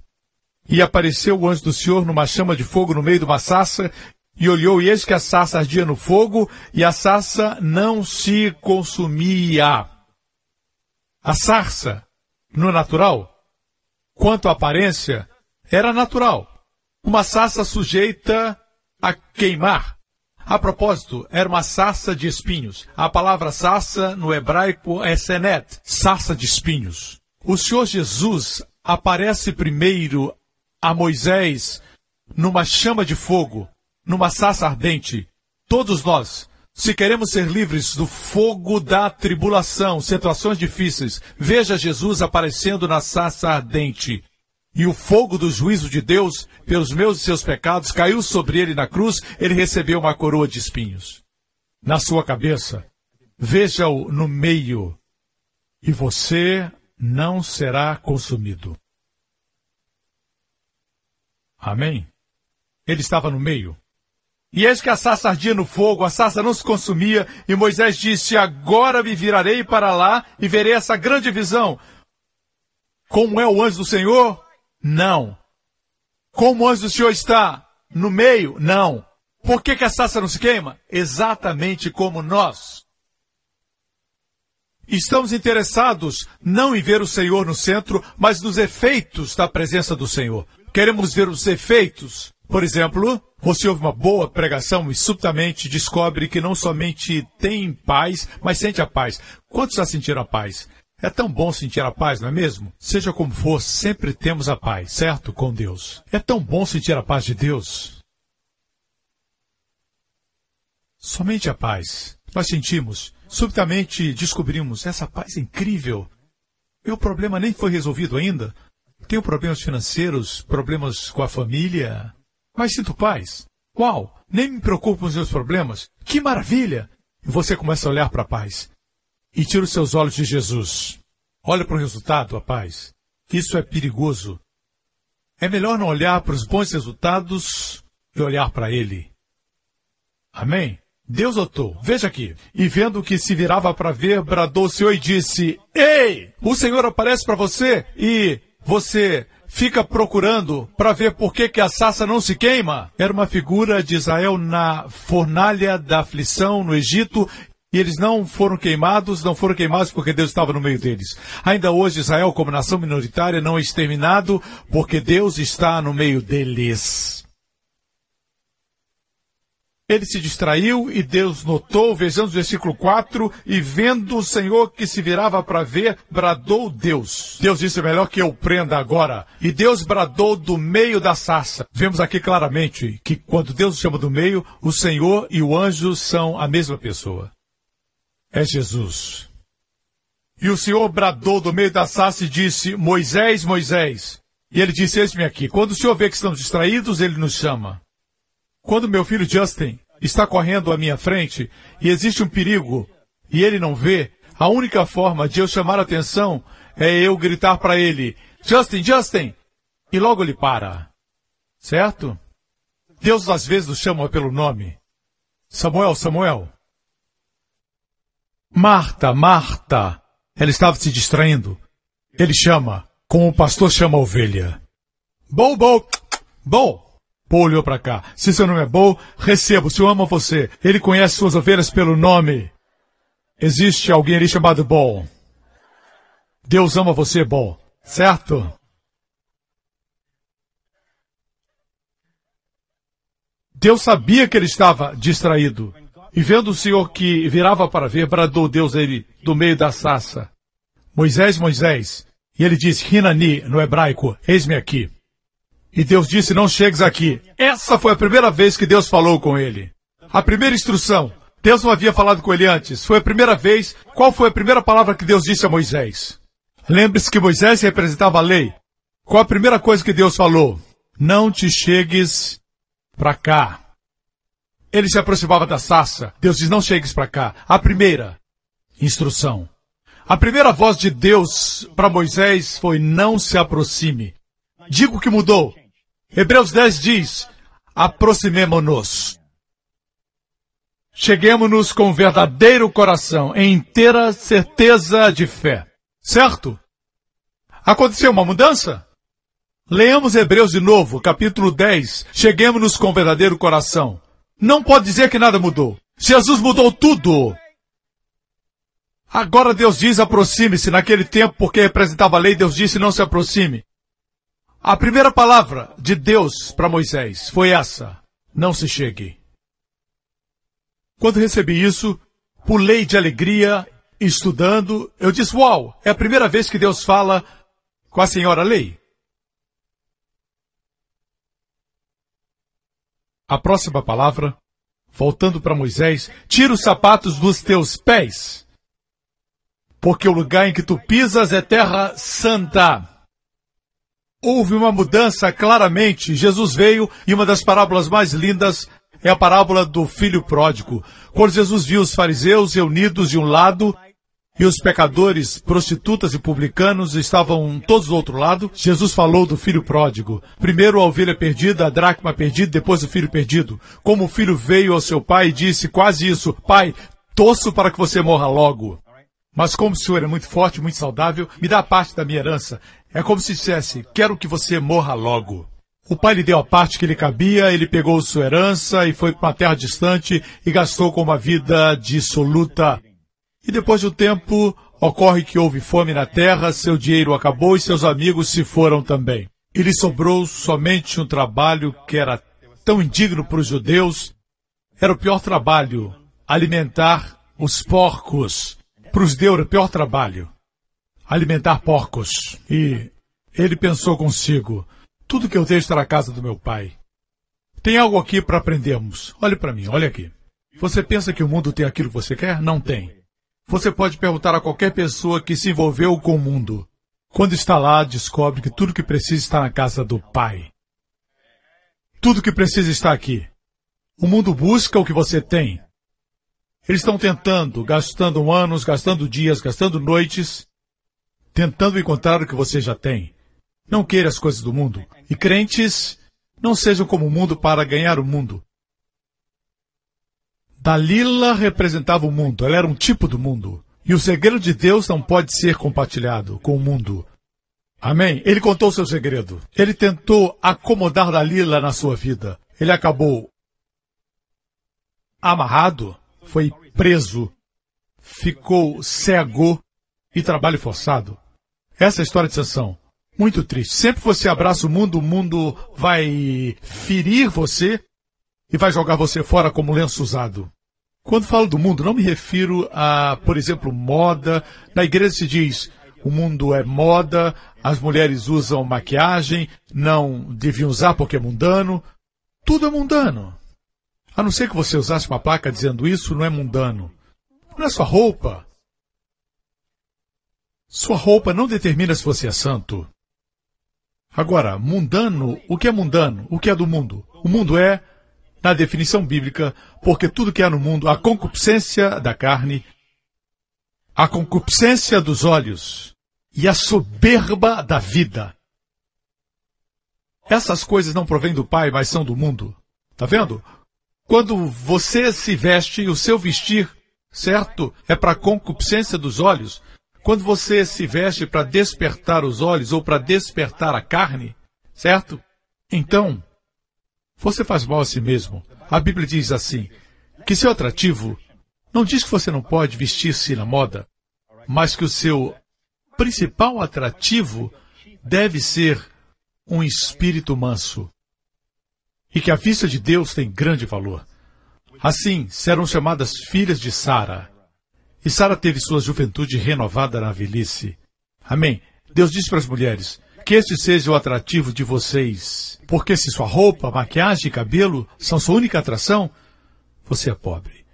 E apareceu o anjo do Senhor numa chama de fogo no meio de uma sarça, e olhou, e eis que a sarça ardia no fogo, e a sarça não se consumia. A sarça, no natural, quanto à aparência, era natural. Uma sarça sujeita a queimar. A propósito, era uma sarça de espinhos. A palavra sarça no hebraico é senet, sarça de espinhos. O Senhor Jesus aparece primeiro a Moisés numa chama de fogo, numa sarça ardente. Todos nós, se queremos ser livres do fogo da tribulação, situações difíceis, veja Jesus aparecendo na sarça ardente e o fogo do juízo de Deus pelos meus e seus pecados caiu sobre ele na cruz, ele recebeu uma coroa de espinhos. Na sua cabeça, veja-o no meio, e você não será consumido. Amém? Ele estava no meio. E eis que a sarça ardia no fogo, a sarça não se consumia, e Moisés disse: Agora me virarei para lá e verei essa grande visão. Como é o anjo do Senhor? Não. Como o anjo do Senhor está? No meio? Não. Por que, que a sarça não se queima? Exatamente como nós. Estamos interessados não em ver o Senhor no centro, mas nos efeitos da presença do Senhor. Queremos ver os efeitos. Por exemplo, você ouve uma boa pregação e subitamente descobre que não somente tem paz, mas sente a paz. Quantos já sentiram a paz? É tão bom sentir a paz, não é mesmo? Seja como for, sempre temos a paz, certo? Com Deus. É tão bom sentir a paz de Deus. Somente a paz. Nós sentimos. Subitamente descobrimos essa paz incrível. Meu problema nem foi resolvido ainda. Tenho problemas financeiros, problemas com a família. Mas sinto paz. Uau! Nem me preocupo com os meus problemas. Que maravilha! E você começa a olhar para a paz e tira os seus olhos de Jesus. Olha para o resultado, rapaz. Isso é perigoso. É melhor não olhar para os bons resultados e olhar para ele. Amém? Deus notou, veja aqui, e vendo que se virava para ver, bradou o Senhor e disse: Ei, o Senhor aparece para você e você fica procurando para ver por que, que a sassa não se queima. Era uma figura de Israel na fornalha da aflição no Egito e eles não foram queimados, não foram queimados porque Deus estava no meio deles. Ainda hoje Israel, como nação minoritária, não é exterminado porque Deus está no meio deles. Ele se distraiu e Deus notou, vejamos o versículo 4, e vendo o Senhor que se virava para ver, bradou Deus. Deus disse, é melhor que eu prenda agora. E Deus bradou do meio da sarça. Vemos aqui claramente que quando Deus chama do meio, o Senhor e o anjo são a mesma pessoa é Jesus. E o Senhor bradou do meio da sarça e disse: Moisés, Moisés. E ele disse: Eis-me aqui. Quando o Senhor vê que estamos distraídos, ele nos chama. Quando meu filho Justin está correndo à minha frente e existe um perigo e ele não vê, a única forma de eu chamar a atenção é eu gritar para ele: Justin, Justin! E logo ele para. Certo? Deus às vezes nos chama pelo nome. Samuel, Samuel. Marta, Marta. Ela estava se distraindo. Ele chama, como o pastor chama a ovelha. Bo, Bo, Bo. Bo olhou para cá. Se seu nome é Bo, receba. O Senhor ama você. Ele conhece suas ovelhas pelo nome. Existe alguém ali chamado Bo. Deus ama você, Bo. Certo? Deus sabia que ele estava distraído. E vendo o Senhor que virava para ver, bradou Deus a ele do meio da sassa. Moisés, Moisés. E ele disse, Hinani, no hebraico, eis-me aqui. E Deus disse: Não chegues aqui. Essa foi a primeira vez que Deus falou com ele. A primeira instrução. Deus não havia falado com ele antes. Foi a primeira vez. Qual foi a primeira palavra que Deus disse a Moisés? Lembre-se que Moisés representava a lei. Qual a primeira coisa que Deus falou? Não te chegues para cá. Ele se aproximava da sassa. Deus diz: Não chegues para cá. A primeira instrução. A primeira voz de Deus para Moisés foi: Não se aproxime. Digo que mudou. Hebreus 10 diz: Aproximemo-nos. Cheguemos-nos com verdadeiro coração, em inteira certeza de fé. Certo? Aconteceu uma mudança? Leamos Hebreus de novo, capítulo 10. Cheguemos-nos com verdadeiro coração. Não pode dizer que nada mudou. Jesus mudou tudo. Agora Deus diz aproxime-se. Naquele tempo, porque representava a lei, Deus disse não se aproxime. A primeira palavra de Deus para Moisés foi essa: não se chegue. Quando recebi isso, pulei de alegria, estudando. Eu disse: Uau, é a primeira vez que Deus fala com a senhora lei. A próxima palavra, voltando para Moisés, tira os sapatos dos teus pés, porque o lugar em que tu pisas é terra santa. Houve uma mudança claramente. Jesus veio e uma das parábolas mais lindas é a parábola do filho pródigo. Quando Jesus viu os fariseus reunidos de um lado e os pecadores, prostitutas e publicanos estavam todos do outro lado. Jesus falou do filho pródigo. Primeiro a ovelha perdida, a dracma perdida, depois o filho perdido. Como o filho veio ao seu pai e disse quase isso: Pai, torço para que você morra logo. Mas como o senhor é muito forte, muito saudável, me dá parte da minha herança. É como se dissesse: Quero que você morra logo. O pai lhe deu a parte que lhe cabia, ele pegou sua herança e foi para uma terra distante e gastou com uma vida dissoluta. E depois de um tempo, ocorre que houve fome na terra, seu dinheiro acabou e seus amigos se foram também. E lhe sobrou somente um trabalho que era tão indigno para os judeus. Era o pior trabalho, alimentar os porcos. Para os judeus era o pior trabalho, alimentar porcos. E ele pensou consigo, tudo que eu tenho está na casa do meu pai. Tem algo aqui para aprendermos. Olhe para mim, olhe aqui. Você pensa que o mundo tem aquilo que você quer? Não tem. Você pode perguntar a qualquer pessoa que se envolveu com o mundo. Quando está lá, descobre que tudo que precisa está na casa do Pai. Tudo que precisa está aqui. O mundo busca o que você tem. Eles estão tentando, gastando anos, gastando dias, gastando noites, tentando encontrar o que você já tem. Não queira as coisas do mundo. E crentes não sejam como o mundo para ganhar o mundo. Dalila representava o mundo, ela era um tipo do mundo. E o segredo de Deus não pode ser compartilhado com o mundo. Amém? Ele contou seu segredo. Ele tentou acomodar Dalila na sua vida. Ele acabou amarrado, foi preso, ficou cego e trabalho forçado. Essa é a história de Sansão. Muito triste. Sempre você abraça o mundo, o mundo vai ferir você e vai jogar você fora como lenço usado. Quando falo do mundo, não me refiro a, por exemplo, moda. Na igreja se diz, o mundo é moda, as mulheres usam maquiagem, não deviam usar porque é mundano. Tudo é mundano. A não ser que você usasse uma placa dizendo isso, não é mundano. Não é sua roupa. Sua roupa não determina se você é santo. Agora, mundano, o que é mundano? O que é do mundo? O mundo é na definição bíblica, porque tudo que há no mundo, a concupiscência da carne, a concupiscência dos olhos e a soberba da vida. Essas coisas não provêm do Pai, mas são do mundo. Tá vendo? Quando você se veste, o seu vestir, certo? É para a concupiscência dos olhos. Quando você se veste para despertar os olhos ou para despertar a carne, certo? Então, você faz mal a si mesmo. A Bíblia diz assim: que seu atrativo não diz que você não pode vestir-se na moda, mas que o seu principal atrativo deve ser um espírito manso. E que a vista de Deus tem grande valor. Assim serão chamadas filhas de Sara. E Sara teve sua juventude renovada na velhice. Amém. Deus disse para as mulheres: que este seja o atrativo de vocês. Porque se sua roupa, maquiagem e cabelo são sua única atração, você é pobre.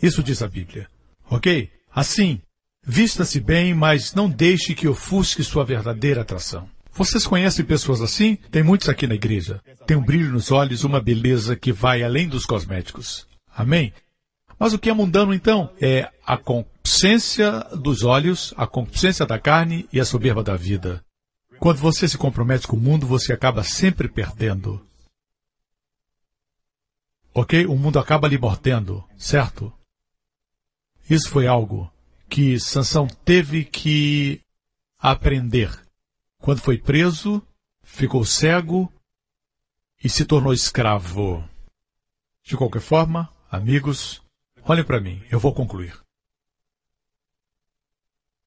Isso diz a Bíblia. Ok? Assim, vista-se bem, mas não deixe que ofusque sua verdadeira atração. Vocês conhecem pessoas assim? Tem muitos aqui na igreja. Tem um brilho nos olhos, uma beleza que vai além dos cosméticos. Amém? Mas o que é mundano então? É a concupiscência dos olhos, a concupiscência da carne e a soberba da vida. Quando você se compromete com o mundo, você acaba sempre perdendo. Ok? O mundo acaba lhe mordendo, certo? Isso foi algo que Sansão teve que aprender. Quando foi preso, ficou cego e se tornou escravo. De qualquer forma, amigos, olhem para mim, eu vou concluir.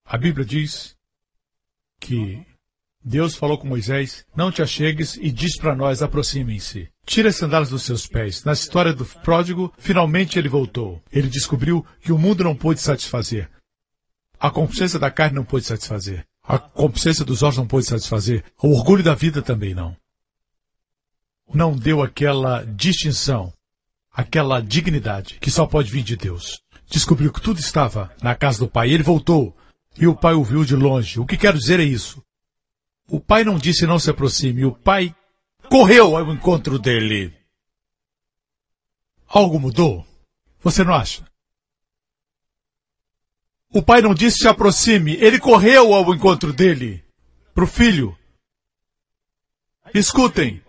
A Bíblia diz que Deus falou com Moisés: Não te achegues e diz para nós: aproximem-se. Tire as sandálias dos seus pés. Na história do pródigo, finalmente ele voltou. Ele descobriu que o mundo não pôde satisfazer. A consciência da carne não pôde satisfazer. A consciência dos olhos não pôde satisfazer. O orgulho da vida também não. Não deu aquela distinção, aquela dignidade que só pode vir de Deus. Descobriu que tudo estava na casa do pai. Ele voltou. E o pai o viu de longe. O que quero dizer é isso. O pai não disse não se aproxime, o pai correu ao encontro dele. Algo mudou? Você não acha? O pai não disse se aproxime, ele correu ao encontro dele. Para o filho. Escutem.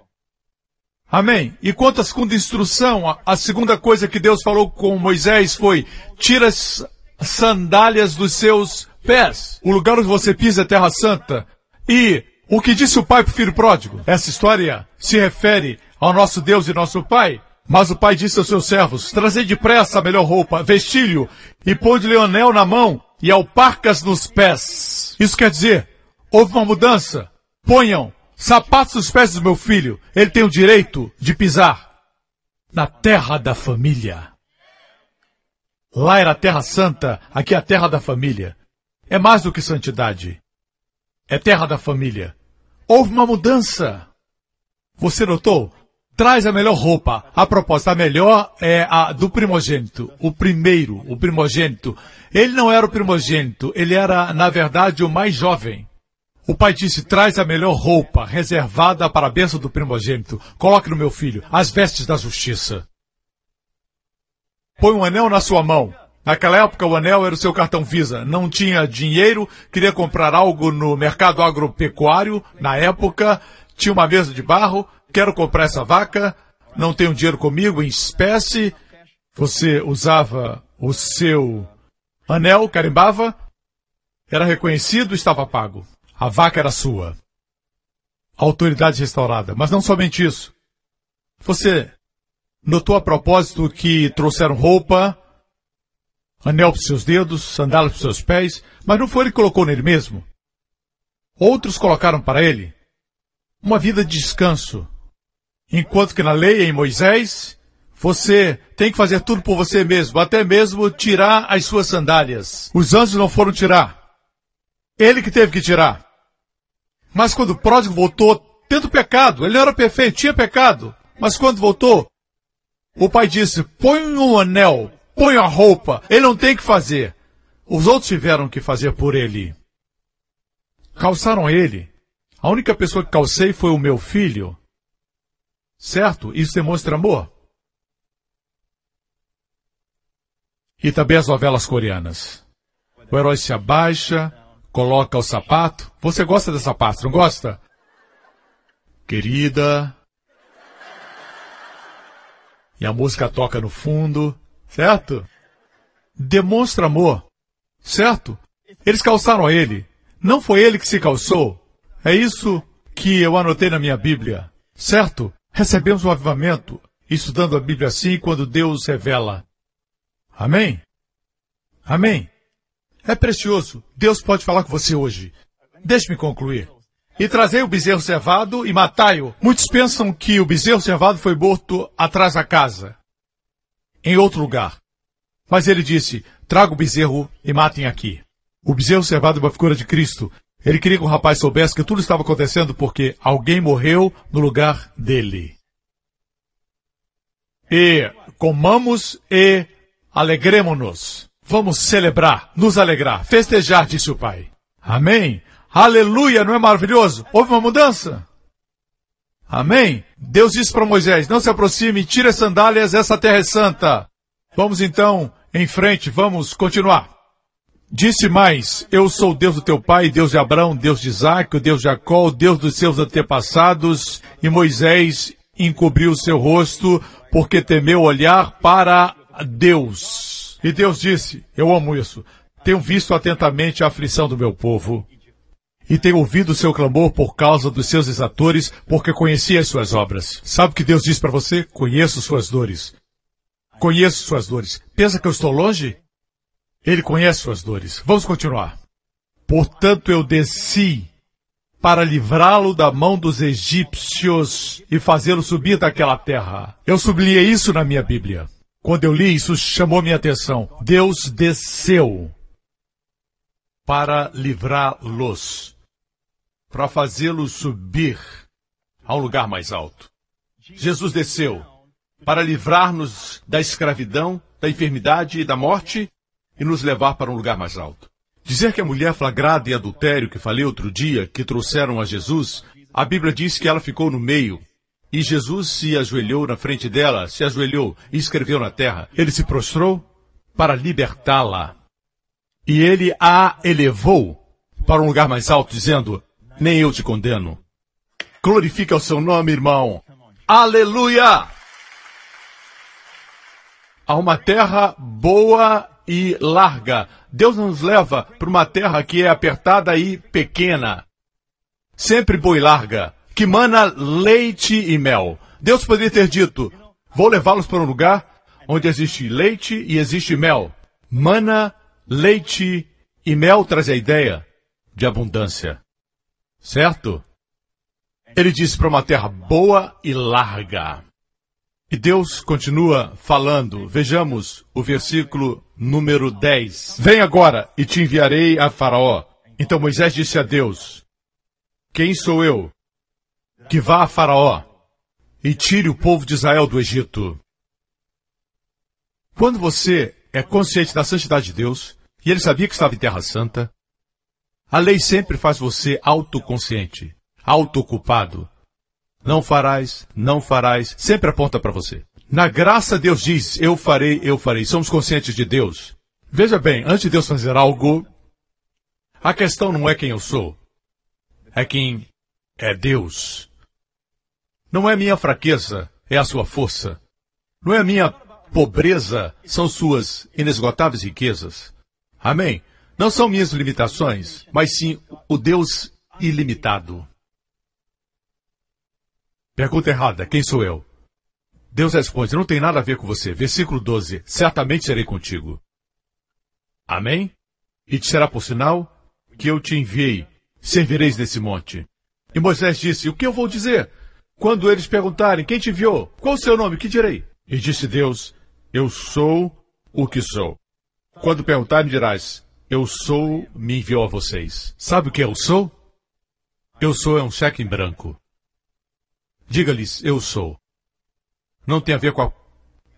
Amém. E quanto à segunda instrução, a segunda coisa que Deus falou com Moisés foi: tira as sandálias dos seus pés. O lugar onde você pisa é terra santa. E o que disse o pai para o filho pródigo? Essa história se refere ao nosso Deus e nosso Pai. Mas o pai disse aos seus servos, trazei depressa a melhor roupa, vestilho, e põe-lhe o anel na mão e alparcas nos pés. Isso quer dizer, houve uma mudança. Ponham sapatos nos pés do meu filho. Ele tem o direito de pisar na terra da família. Lá era a terra santa, aqui é a terra da família. É mais do que santidade. É terra da família. Houve uma mudança. Você notou? Traz a melhor roupa. A propósito, a melhor é a do primogênito. O primeiro, o primogênito. Ele não era o primogênito, ele era, na verdade, o mais jovem. O pai disse: traz a melhor roupa, reservada para a bênção do primogênito. Coloque no meu filho as vestes da justiça. Põe um anel na sua mão. Naquela época, o anel era o seu cartão Visa. Não tinha dinheiro, queria comprar algo no mercado agropecuário. Na época, tinha uma mesa de barro. Quero comprar essa vaca. Não tenho dinheiro comigo em espécie. Você usava o seu anel, carimbava. Era reconhecido, estava pago. A vaca era sua. Autoridade restaurada. Mas não somente isso. Você notou a propósito que trouxeram roupa, anel para seus dedos, sandálias para seus pés, mas não foi ele que colocou nele mesmo. Outros colocaram para ele uma vida de descanso. Enquanto que na lei, em Moisés, você tem que fazer tudo por você mesmo, até mesmo tirar as suas sandálias. Os anjos não foram tirar. Ele que teve que tirar. Mas quando o pródigo voltou, tendo pecado, ele não era perfeito, tinha pecado. Mas quando voltou, o pai disse: põe um anel põe a roupa. Ele não tem que fazer. Os outros tiveram que fazer por ele. Calçaram ele. A única pessoa que calcei foi o meu filho. Certo? Isso demonstra amor. E também as novelas coreanas. O herói se abaixa, coloca o sapato. Você gosta de sapato, não gosta? Querida. E a música toca no fundo. Certo? Demonstra amor. Certo? Eles calçaram a ele. Não foi ele que se calçou. É isso que eu anotei na minha Bíblia. Certo? Recebemos o avivamento estudando a Bíblia assim quando Deus revela. Amém? Amém? É precioso. Deus pode falar com você hoje. Deixe-me concluir. E trazei o bezerro cevado e matai-o. Muitos pensam que o bezerro cevado foi morto atrás da casa em outro lugar. Mas ele disse: Traga o bezerro e matem aqui. O bezerro servado é uma figura de Cristo. Ele queria que o rapaz soubesse que tudo estava acontecendo porque alguém morreu no lugar dele. E comamos e alegremos-nos. Vamos celebrar, nos alegrar, festejar, disse o pai. Amém? Aleluia, não é maravilhoso? Houve uma mudança? Amém? Deus disse para Moisés: Não se aproxime, tire as sandálias, essa terra é santa. Vamos então em frente, vamos continuar. Disse mais: Eu sou Deus do teu pai, Deus de Abraão, Deus de Isaac, o Deus de Jacó, o Deus dos seus antepassados. E Moisés encobriu o seu rosto, porque temeu olhar para Deus. E Deus disse: Eu amo isso. Tenho visto atentamente a aflição do meu povo. E tenho ouvido o seu clamor por causa dos seus exatores, porque conheci as suas obras. Sabe o que Deus diz para você? Conheço suas dores. Conheço suas dores. Pensa que eu estou longe? Ele conhece suas dores. Vamos continuar. Portanto, eu desci para livrá-lo da mão dos egípcios e fazê-lo subir daquela terra. Eu sublinhei isso na minha Bíblia. Quando eu li isso, chamou minha atenção. Deus desceu para livrá-los, para fazê-los subir a um lugar mais alto. Jesus desceu para livrar-nos da escravidão, da enfermidade e da morte e nos levar para um lugar mais alto. Dizer que a mulher flagrada em adultério que falei outro dia, que trouxeram a Jesus, a Bíblia diz que ela ficou no meio. E Jesus se ajoelhou na frente dela, se ajoelhou e escreveu na terra. Ele se prostrou para libertá-la. E ele a elevou para um lugar mais alto, dizendo: Nem eu te condeno. Glorifica o seu nome, irmão. Aleluia! Há uma terra boa e larga. Deus nos leva para uma terra que é apertada e pequena. Sempre boa e larga. Que mana leite e mel. Deus poderia ter dito: Vou levá-los para um lugar onde existe leite e existe mel. Mana, leite e mel traz a ideia de abundância. Certo? Ele disse para uma terra boa e larga. E Deus continua falando. Vejamos o versículo número 10. Vem agora e te enviarei a Faraó. Então Moisés disse a Deus: Quem sou eu? Que vá a Faraó e tire o povo de Israel do Egito. Quando você é consciente da santidade de Deus, e ele sabia que estava em Terra Santa, a lei sempre faz você autoconsciente, autoocupado, não farás, não farás, sempre aponta para você. Na graça, Deus diz: Eu farei, eu farei. Somos conscientes de Deus. Veja bem, antes de Deus fazer algo, a questão não é quem eu sou, é quem é Deus. Não é minha fraqueza, é a sua força. Não é minha pobreza, são suas inesgotáveis riquezas. Amém? Não são minhas limitações, mas sim o Deus ilimitado. Pergunta errada: quem sou eu? Deus responde: não tem nada a ver com você. Versículo 12: certamente serei contigo. Amém? E te será por sinal que eu te enviei. Servireis nesse monte. E Moisés disse: O que eu vou dizer? Quando eles perguntarem: Quem te enviou? Qual o seu nome? Que direi? E disse Deus: Eu sou o que sou. Quando perguntarem, dirás: Eu sou, me enviou a vocês. Sabe o que eu sou? Eu sou é um cheque em branco. Diga-lhes, eu sou. Não tem a ver com a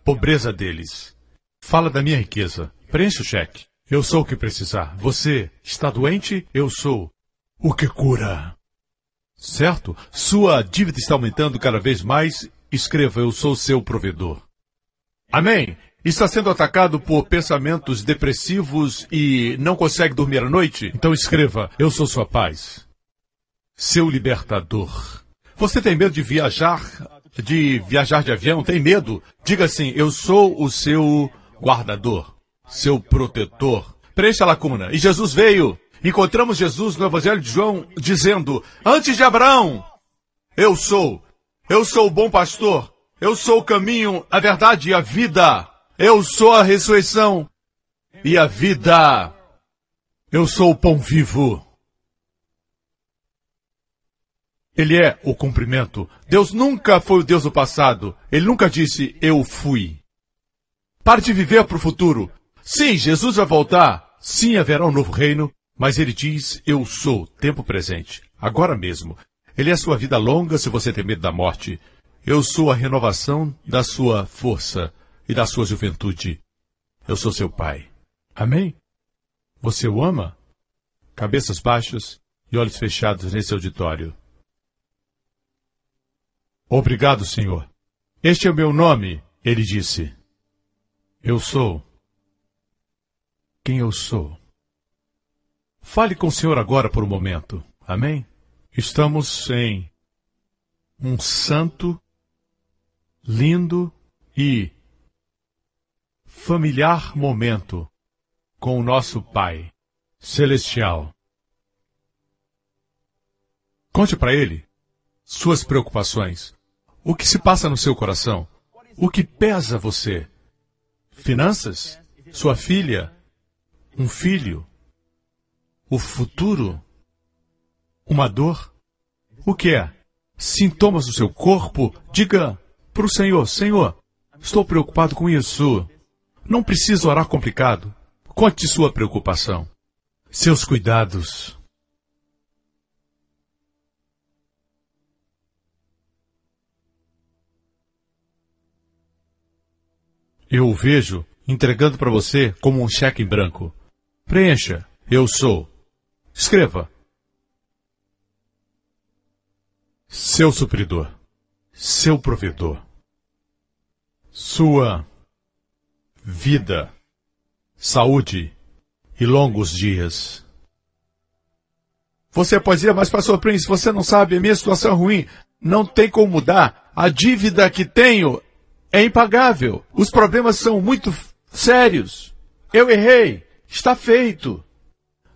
pobreza deles. Fala da minha riqueza. Preencha o cheque. Eu sou o que precisar. Você está doente? Eu sou o que cura. Certo? Sua dívida está aumentando cada vez mais. Escreva, eu sou seu provedor. Amém? Está sendo atacado por pensamentos depressivos e não consegue dormir à noite? Então escreva, eu sou sua paz. Seu libertador. Você tem medo de viajar, de viajar de avião? Tem medo? Diga assim: Eu sou o seu guardador, seu protetor. Preencha a lacuna. E Jesus veio. Encontramos Jesus no Evangelho de João dizendo: Antes de Abraão, eu sou. Eu sou o bom pastor. Eu sou o caminho, a verdade e a vida. Eu sou a ressurreição e a vida. Eu sou o pão vivo. Ele é o cumprimento. Deus nunca foi o Deus do passado. Ele nunca disse, eu fui. Pare de viver para o futuro. Sim, Jesus vai voltar. Sim, haverá um novo reino. Mas ele diz: Eu sou, tempo presente, agora mesmo. Ele é sua vida longa se você tem medo da morte. Eu sou a renovação da sua força e da sua juventude. Eu sou seu pai. Amém? Você o ama? Cabeças baixas e olhos fechados nesse auditório. Obrigado, Senhor. Este é o meu nome, ele disse. Eu sou quem eu sou. Fale com o Senhor agora por um momento. Amém? Estamos em um santo, lindo e familiar momento com o nosso Pai Celestial. Conte para Ele suas preocupações. O que se passa no seu coração? O que pesa você? Finanças? Sua filha? Um filho? O futuro? Uma dor? O que é? Sintomas do seu corpo? Diga para o Senhor: Senhor, estou preocupado com isso. Não preciso orar complicado. Conte sua preocupação. Seus cuidados. Eu o vejo entregando para você como um cheque em branco. Preencha. Eu sou. Escreva. Seu supridor. Seu provedor. Sua vida. Saúde e longos dias. Você pode dizer, mas pastor Prince, você não sabe, a minha situação é ruim. Não tem como mudar. A dívida que tenho é impagável. Os problemas são muito sérios. Eu errei. Está feito.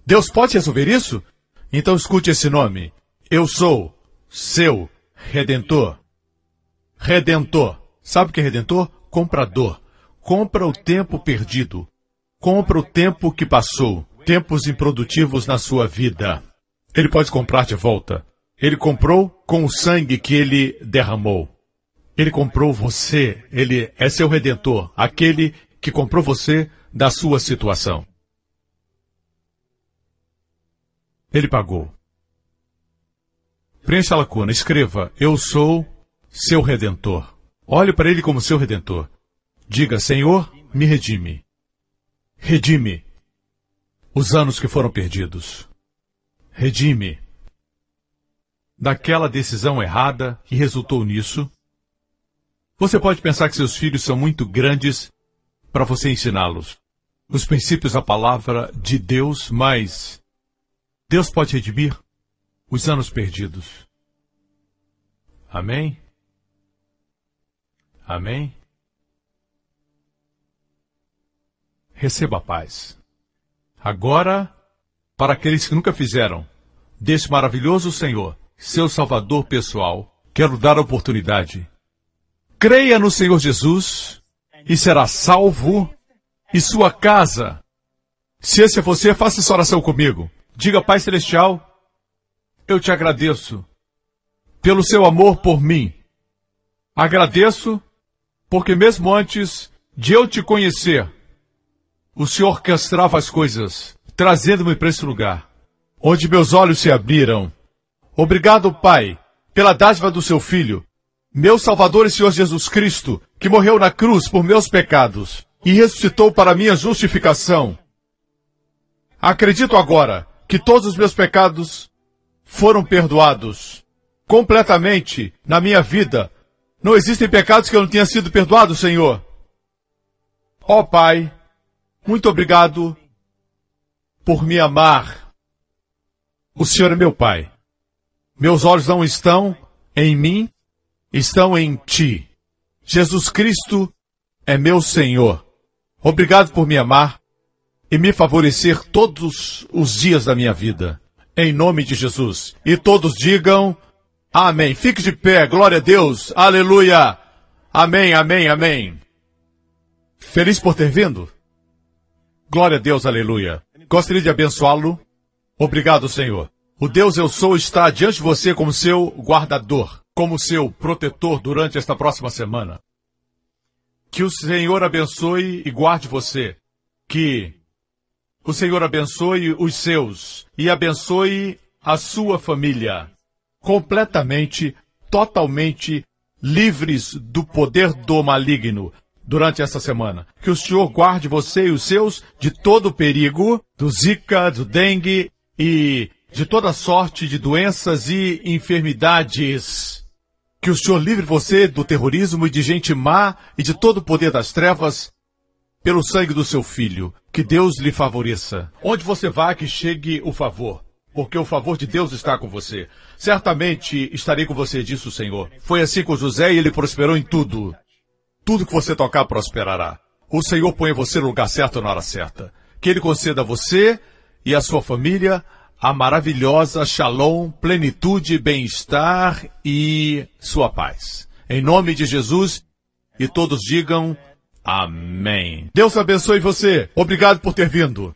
Deus pode resolver isso? Então escute esse nome. Eu sou seu redentor. Redentor. Sabe o que é redentor? Comprador. Compra o tempo perdido. Compra o tempo que passou. Tempos improdutivos na sua vida. Ele pode comprar de volta. Ele comprou com o sangue que ele derramou. Ele comprou você, ele é seu redentor, aquele que comprou você da sua situação. Ele pagou. Preencha a lacuna, escreva: Eu sou seu redentor. Olhe para ele como seu redentor. Diga: Senhor, me redime. Redime os anos que foram perdidos. Redime daquela decisão errada que resultou nisso você pode pensar que seus filhos são muito grandes para você ensiná-los. Os princípios da palavra de Deus, mas Deus pode redimir os anos perdidos. Amém? Amém? Receba a paz. Agora, para aqueles que nunca fizeram, desse maravilhoso Senhor, seu Salvador pessoal, quero dar a oportunidade creia no Senhor Jesus e será salvo e sua casa. Se esse é você, faça essa oração comigo. Diga, Pai Celestial, eu te agradeço pelo seu amor por mim. Agradeço porque mesmo antes de eu te conhecer, o Senhor orquestrava as coisas, trazendo-me para esse lugar, onde meus olhos se abriram. Obrigado, Pai, pela dádiva do seu Filho, meu Salvador e Senhor Jesus Cristo, que morreu na cruz por meus pecados e ressuscitou para minha justificação. Acredito agora que todos os meus pecados foram perdoados completamente na minha vida. Não existem pecados que eu não tenha sido perdoado, Senhor. Ó oh, Pai, muito obrigado por me amar. O Senhor é meu Pai. Meus olhos não estão em mim, estão em ti. Jesus Cristo é meu Senhor. Obrigado por me amar e me favorecer todos os dias da minha vida. Em nome de Jesus. E todos digam Amém. Fique de pé. Glória a Deus. Aleluia. Amém, amém, amém. Feliz por ter vindo? Glória a Deus, aleluia. Gostaria de abençoá-lo. Obrigado, Senhor. O Deus eu sou está diante de você como seu guardador como seu protetor durante esta próxima semana. Que o Senhor abençoe e guarde você. Que O Senhor abençoe os seus e abençoe a sua família. Completamente, totalmente livres do poder do maligno durante essa semana. Que o Senhor guarde você e os seus de todo o perigo, do Zika, do dengue e de toda sorte de doenças e enfermidades. Que o Senhor livre você do terrorismo e de gente má e de todo o poder das trevas pelo sangue do seu filho. Que Deus lhe favoreça. Onde você vá, que chegue o favor. Porque o favor de Deus está com você. Certamente estarei com você, disse o Senhor. Foi assim com José e ele prosperou em tudo. Tudo que você tocar prosperará. O Senhor põe você no lugar certo na hora certa. Que Ele conceda a você e a sua família a maravilhosa shalom, plenitude, bem-estar e sua paz. Em nome de Jesus, e todos digam Amém. Deus abençoe você. Obrigado por ter vindo.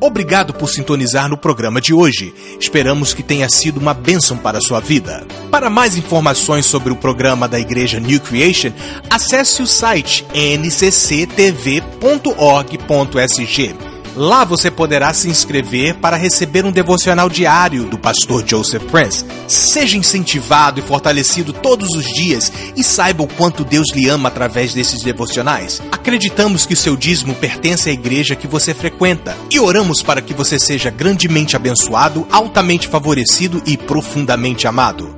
Obrigado por sintonizar no programa de hoje. Esperamos que tenha sido uma bênção para a sua vida. Para mais informações sobre o programa da Igreja New Creation, acesse o site ncctv.org.sg. Lá você poderá se inscrever para receber um devocional diário do pastor Joseph Prince. Seja incentivado e fortalecido todos os dias e saiba o quanto Deus lhe ama através desses devocionais. Acreditamos que seu dízimo pertence à igreja que você frequenta e oramos para que você seja grandemente abençoado, altamente favorecido e profundamente amado.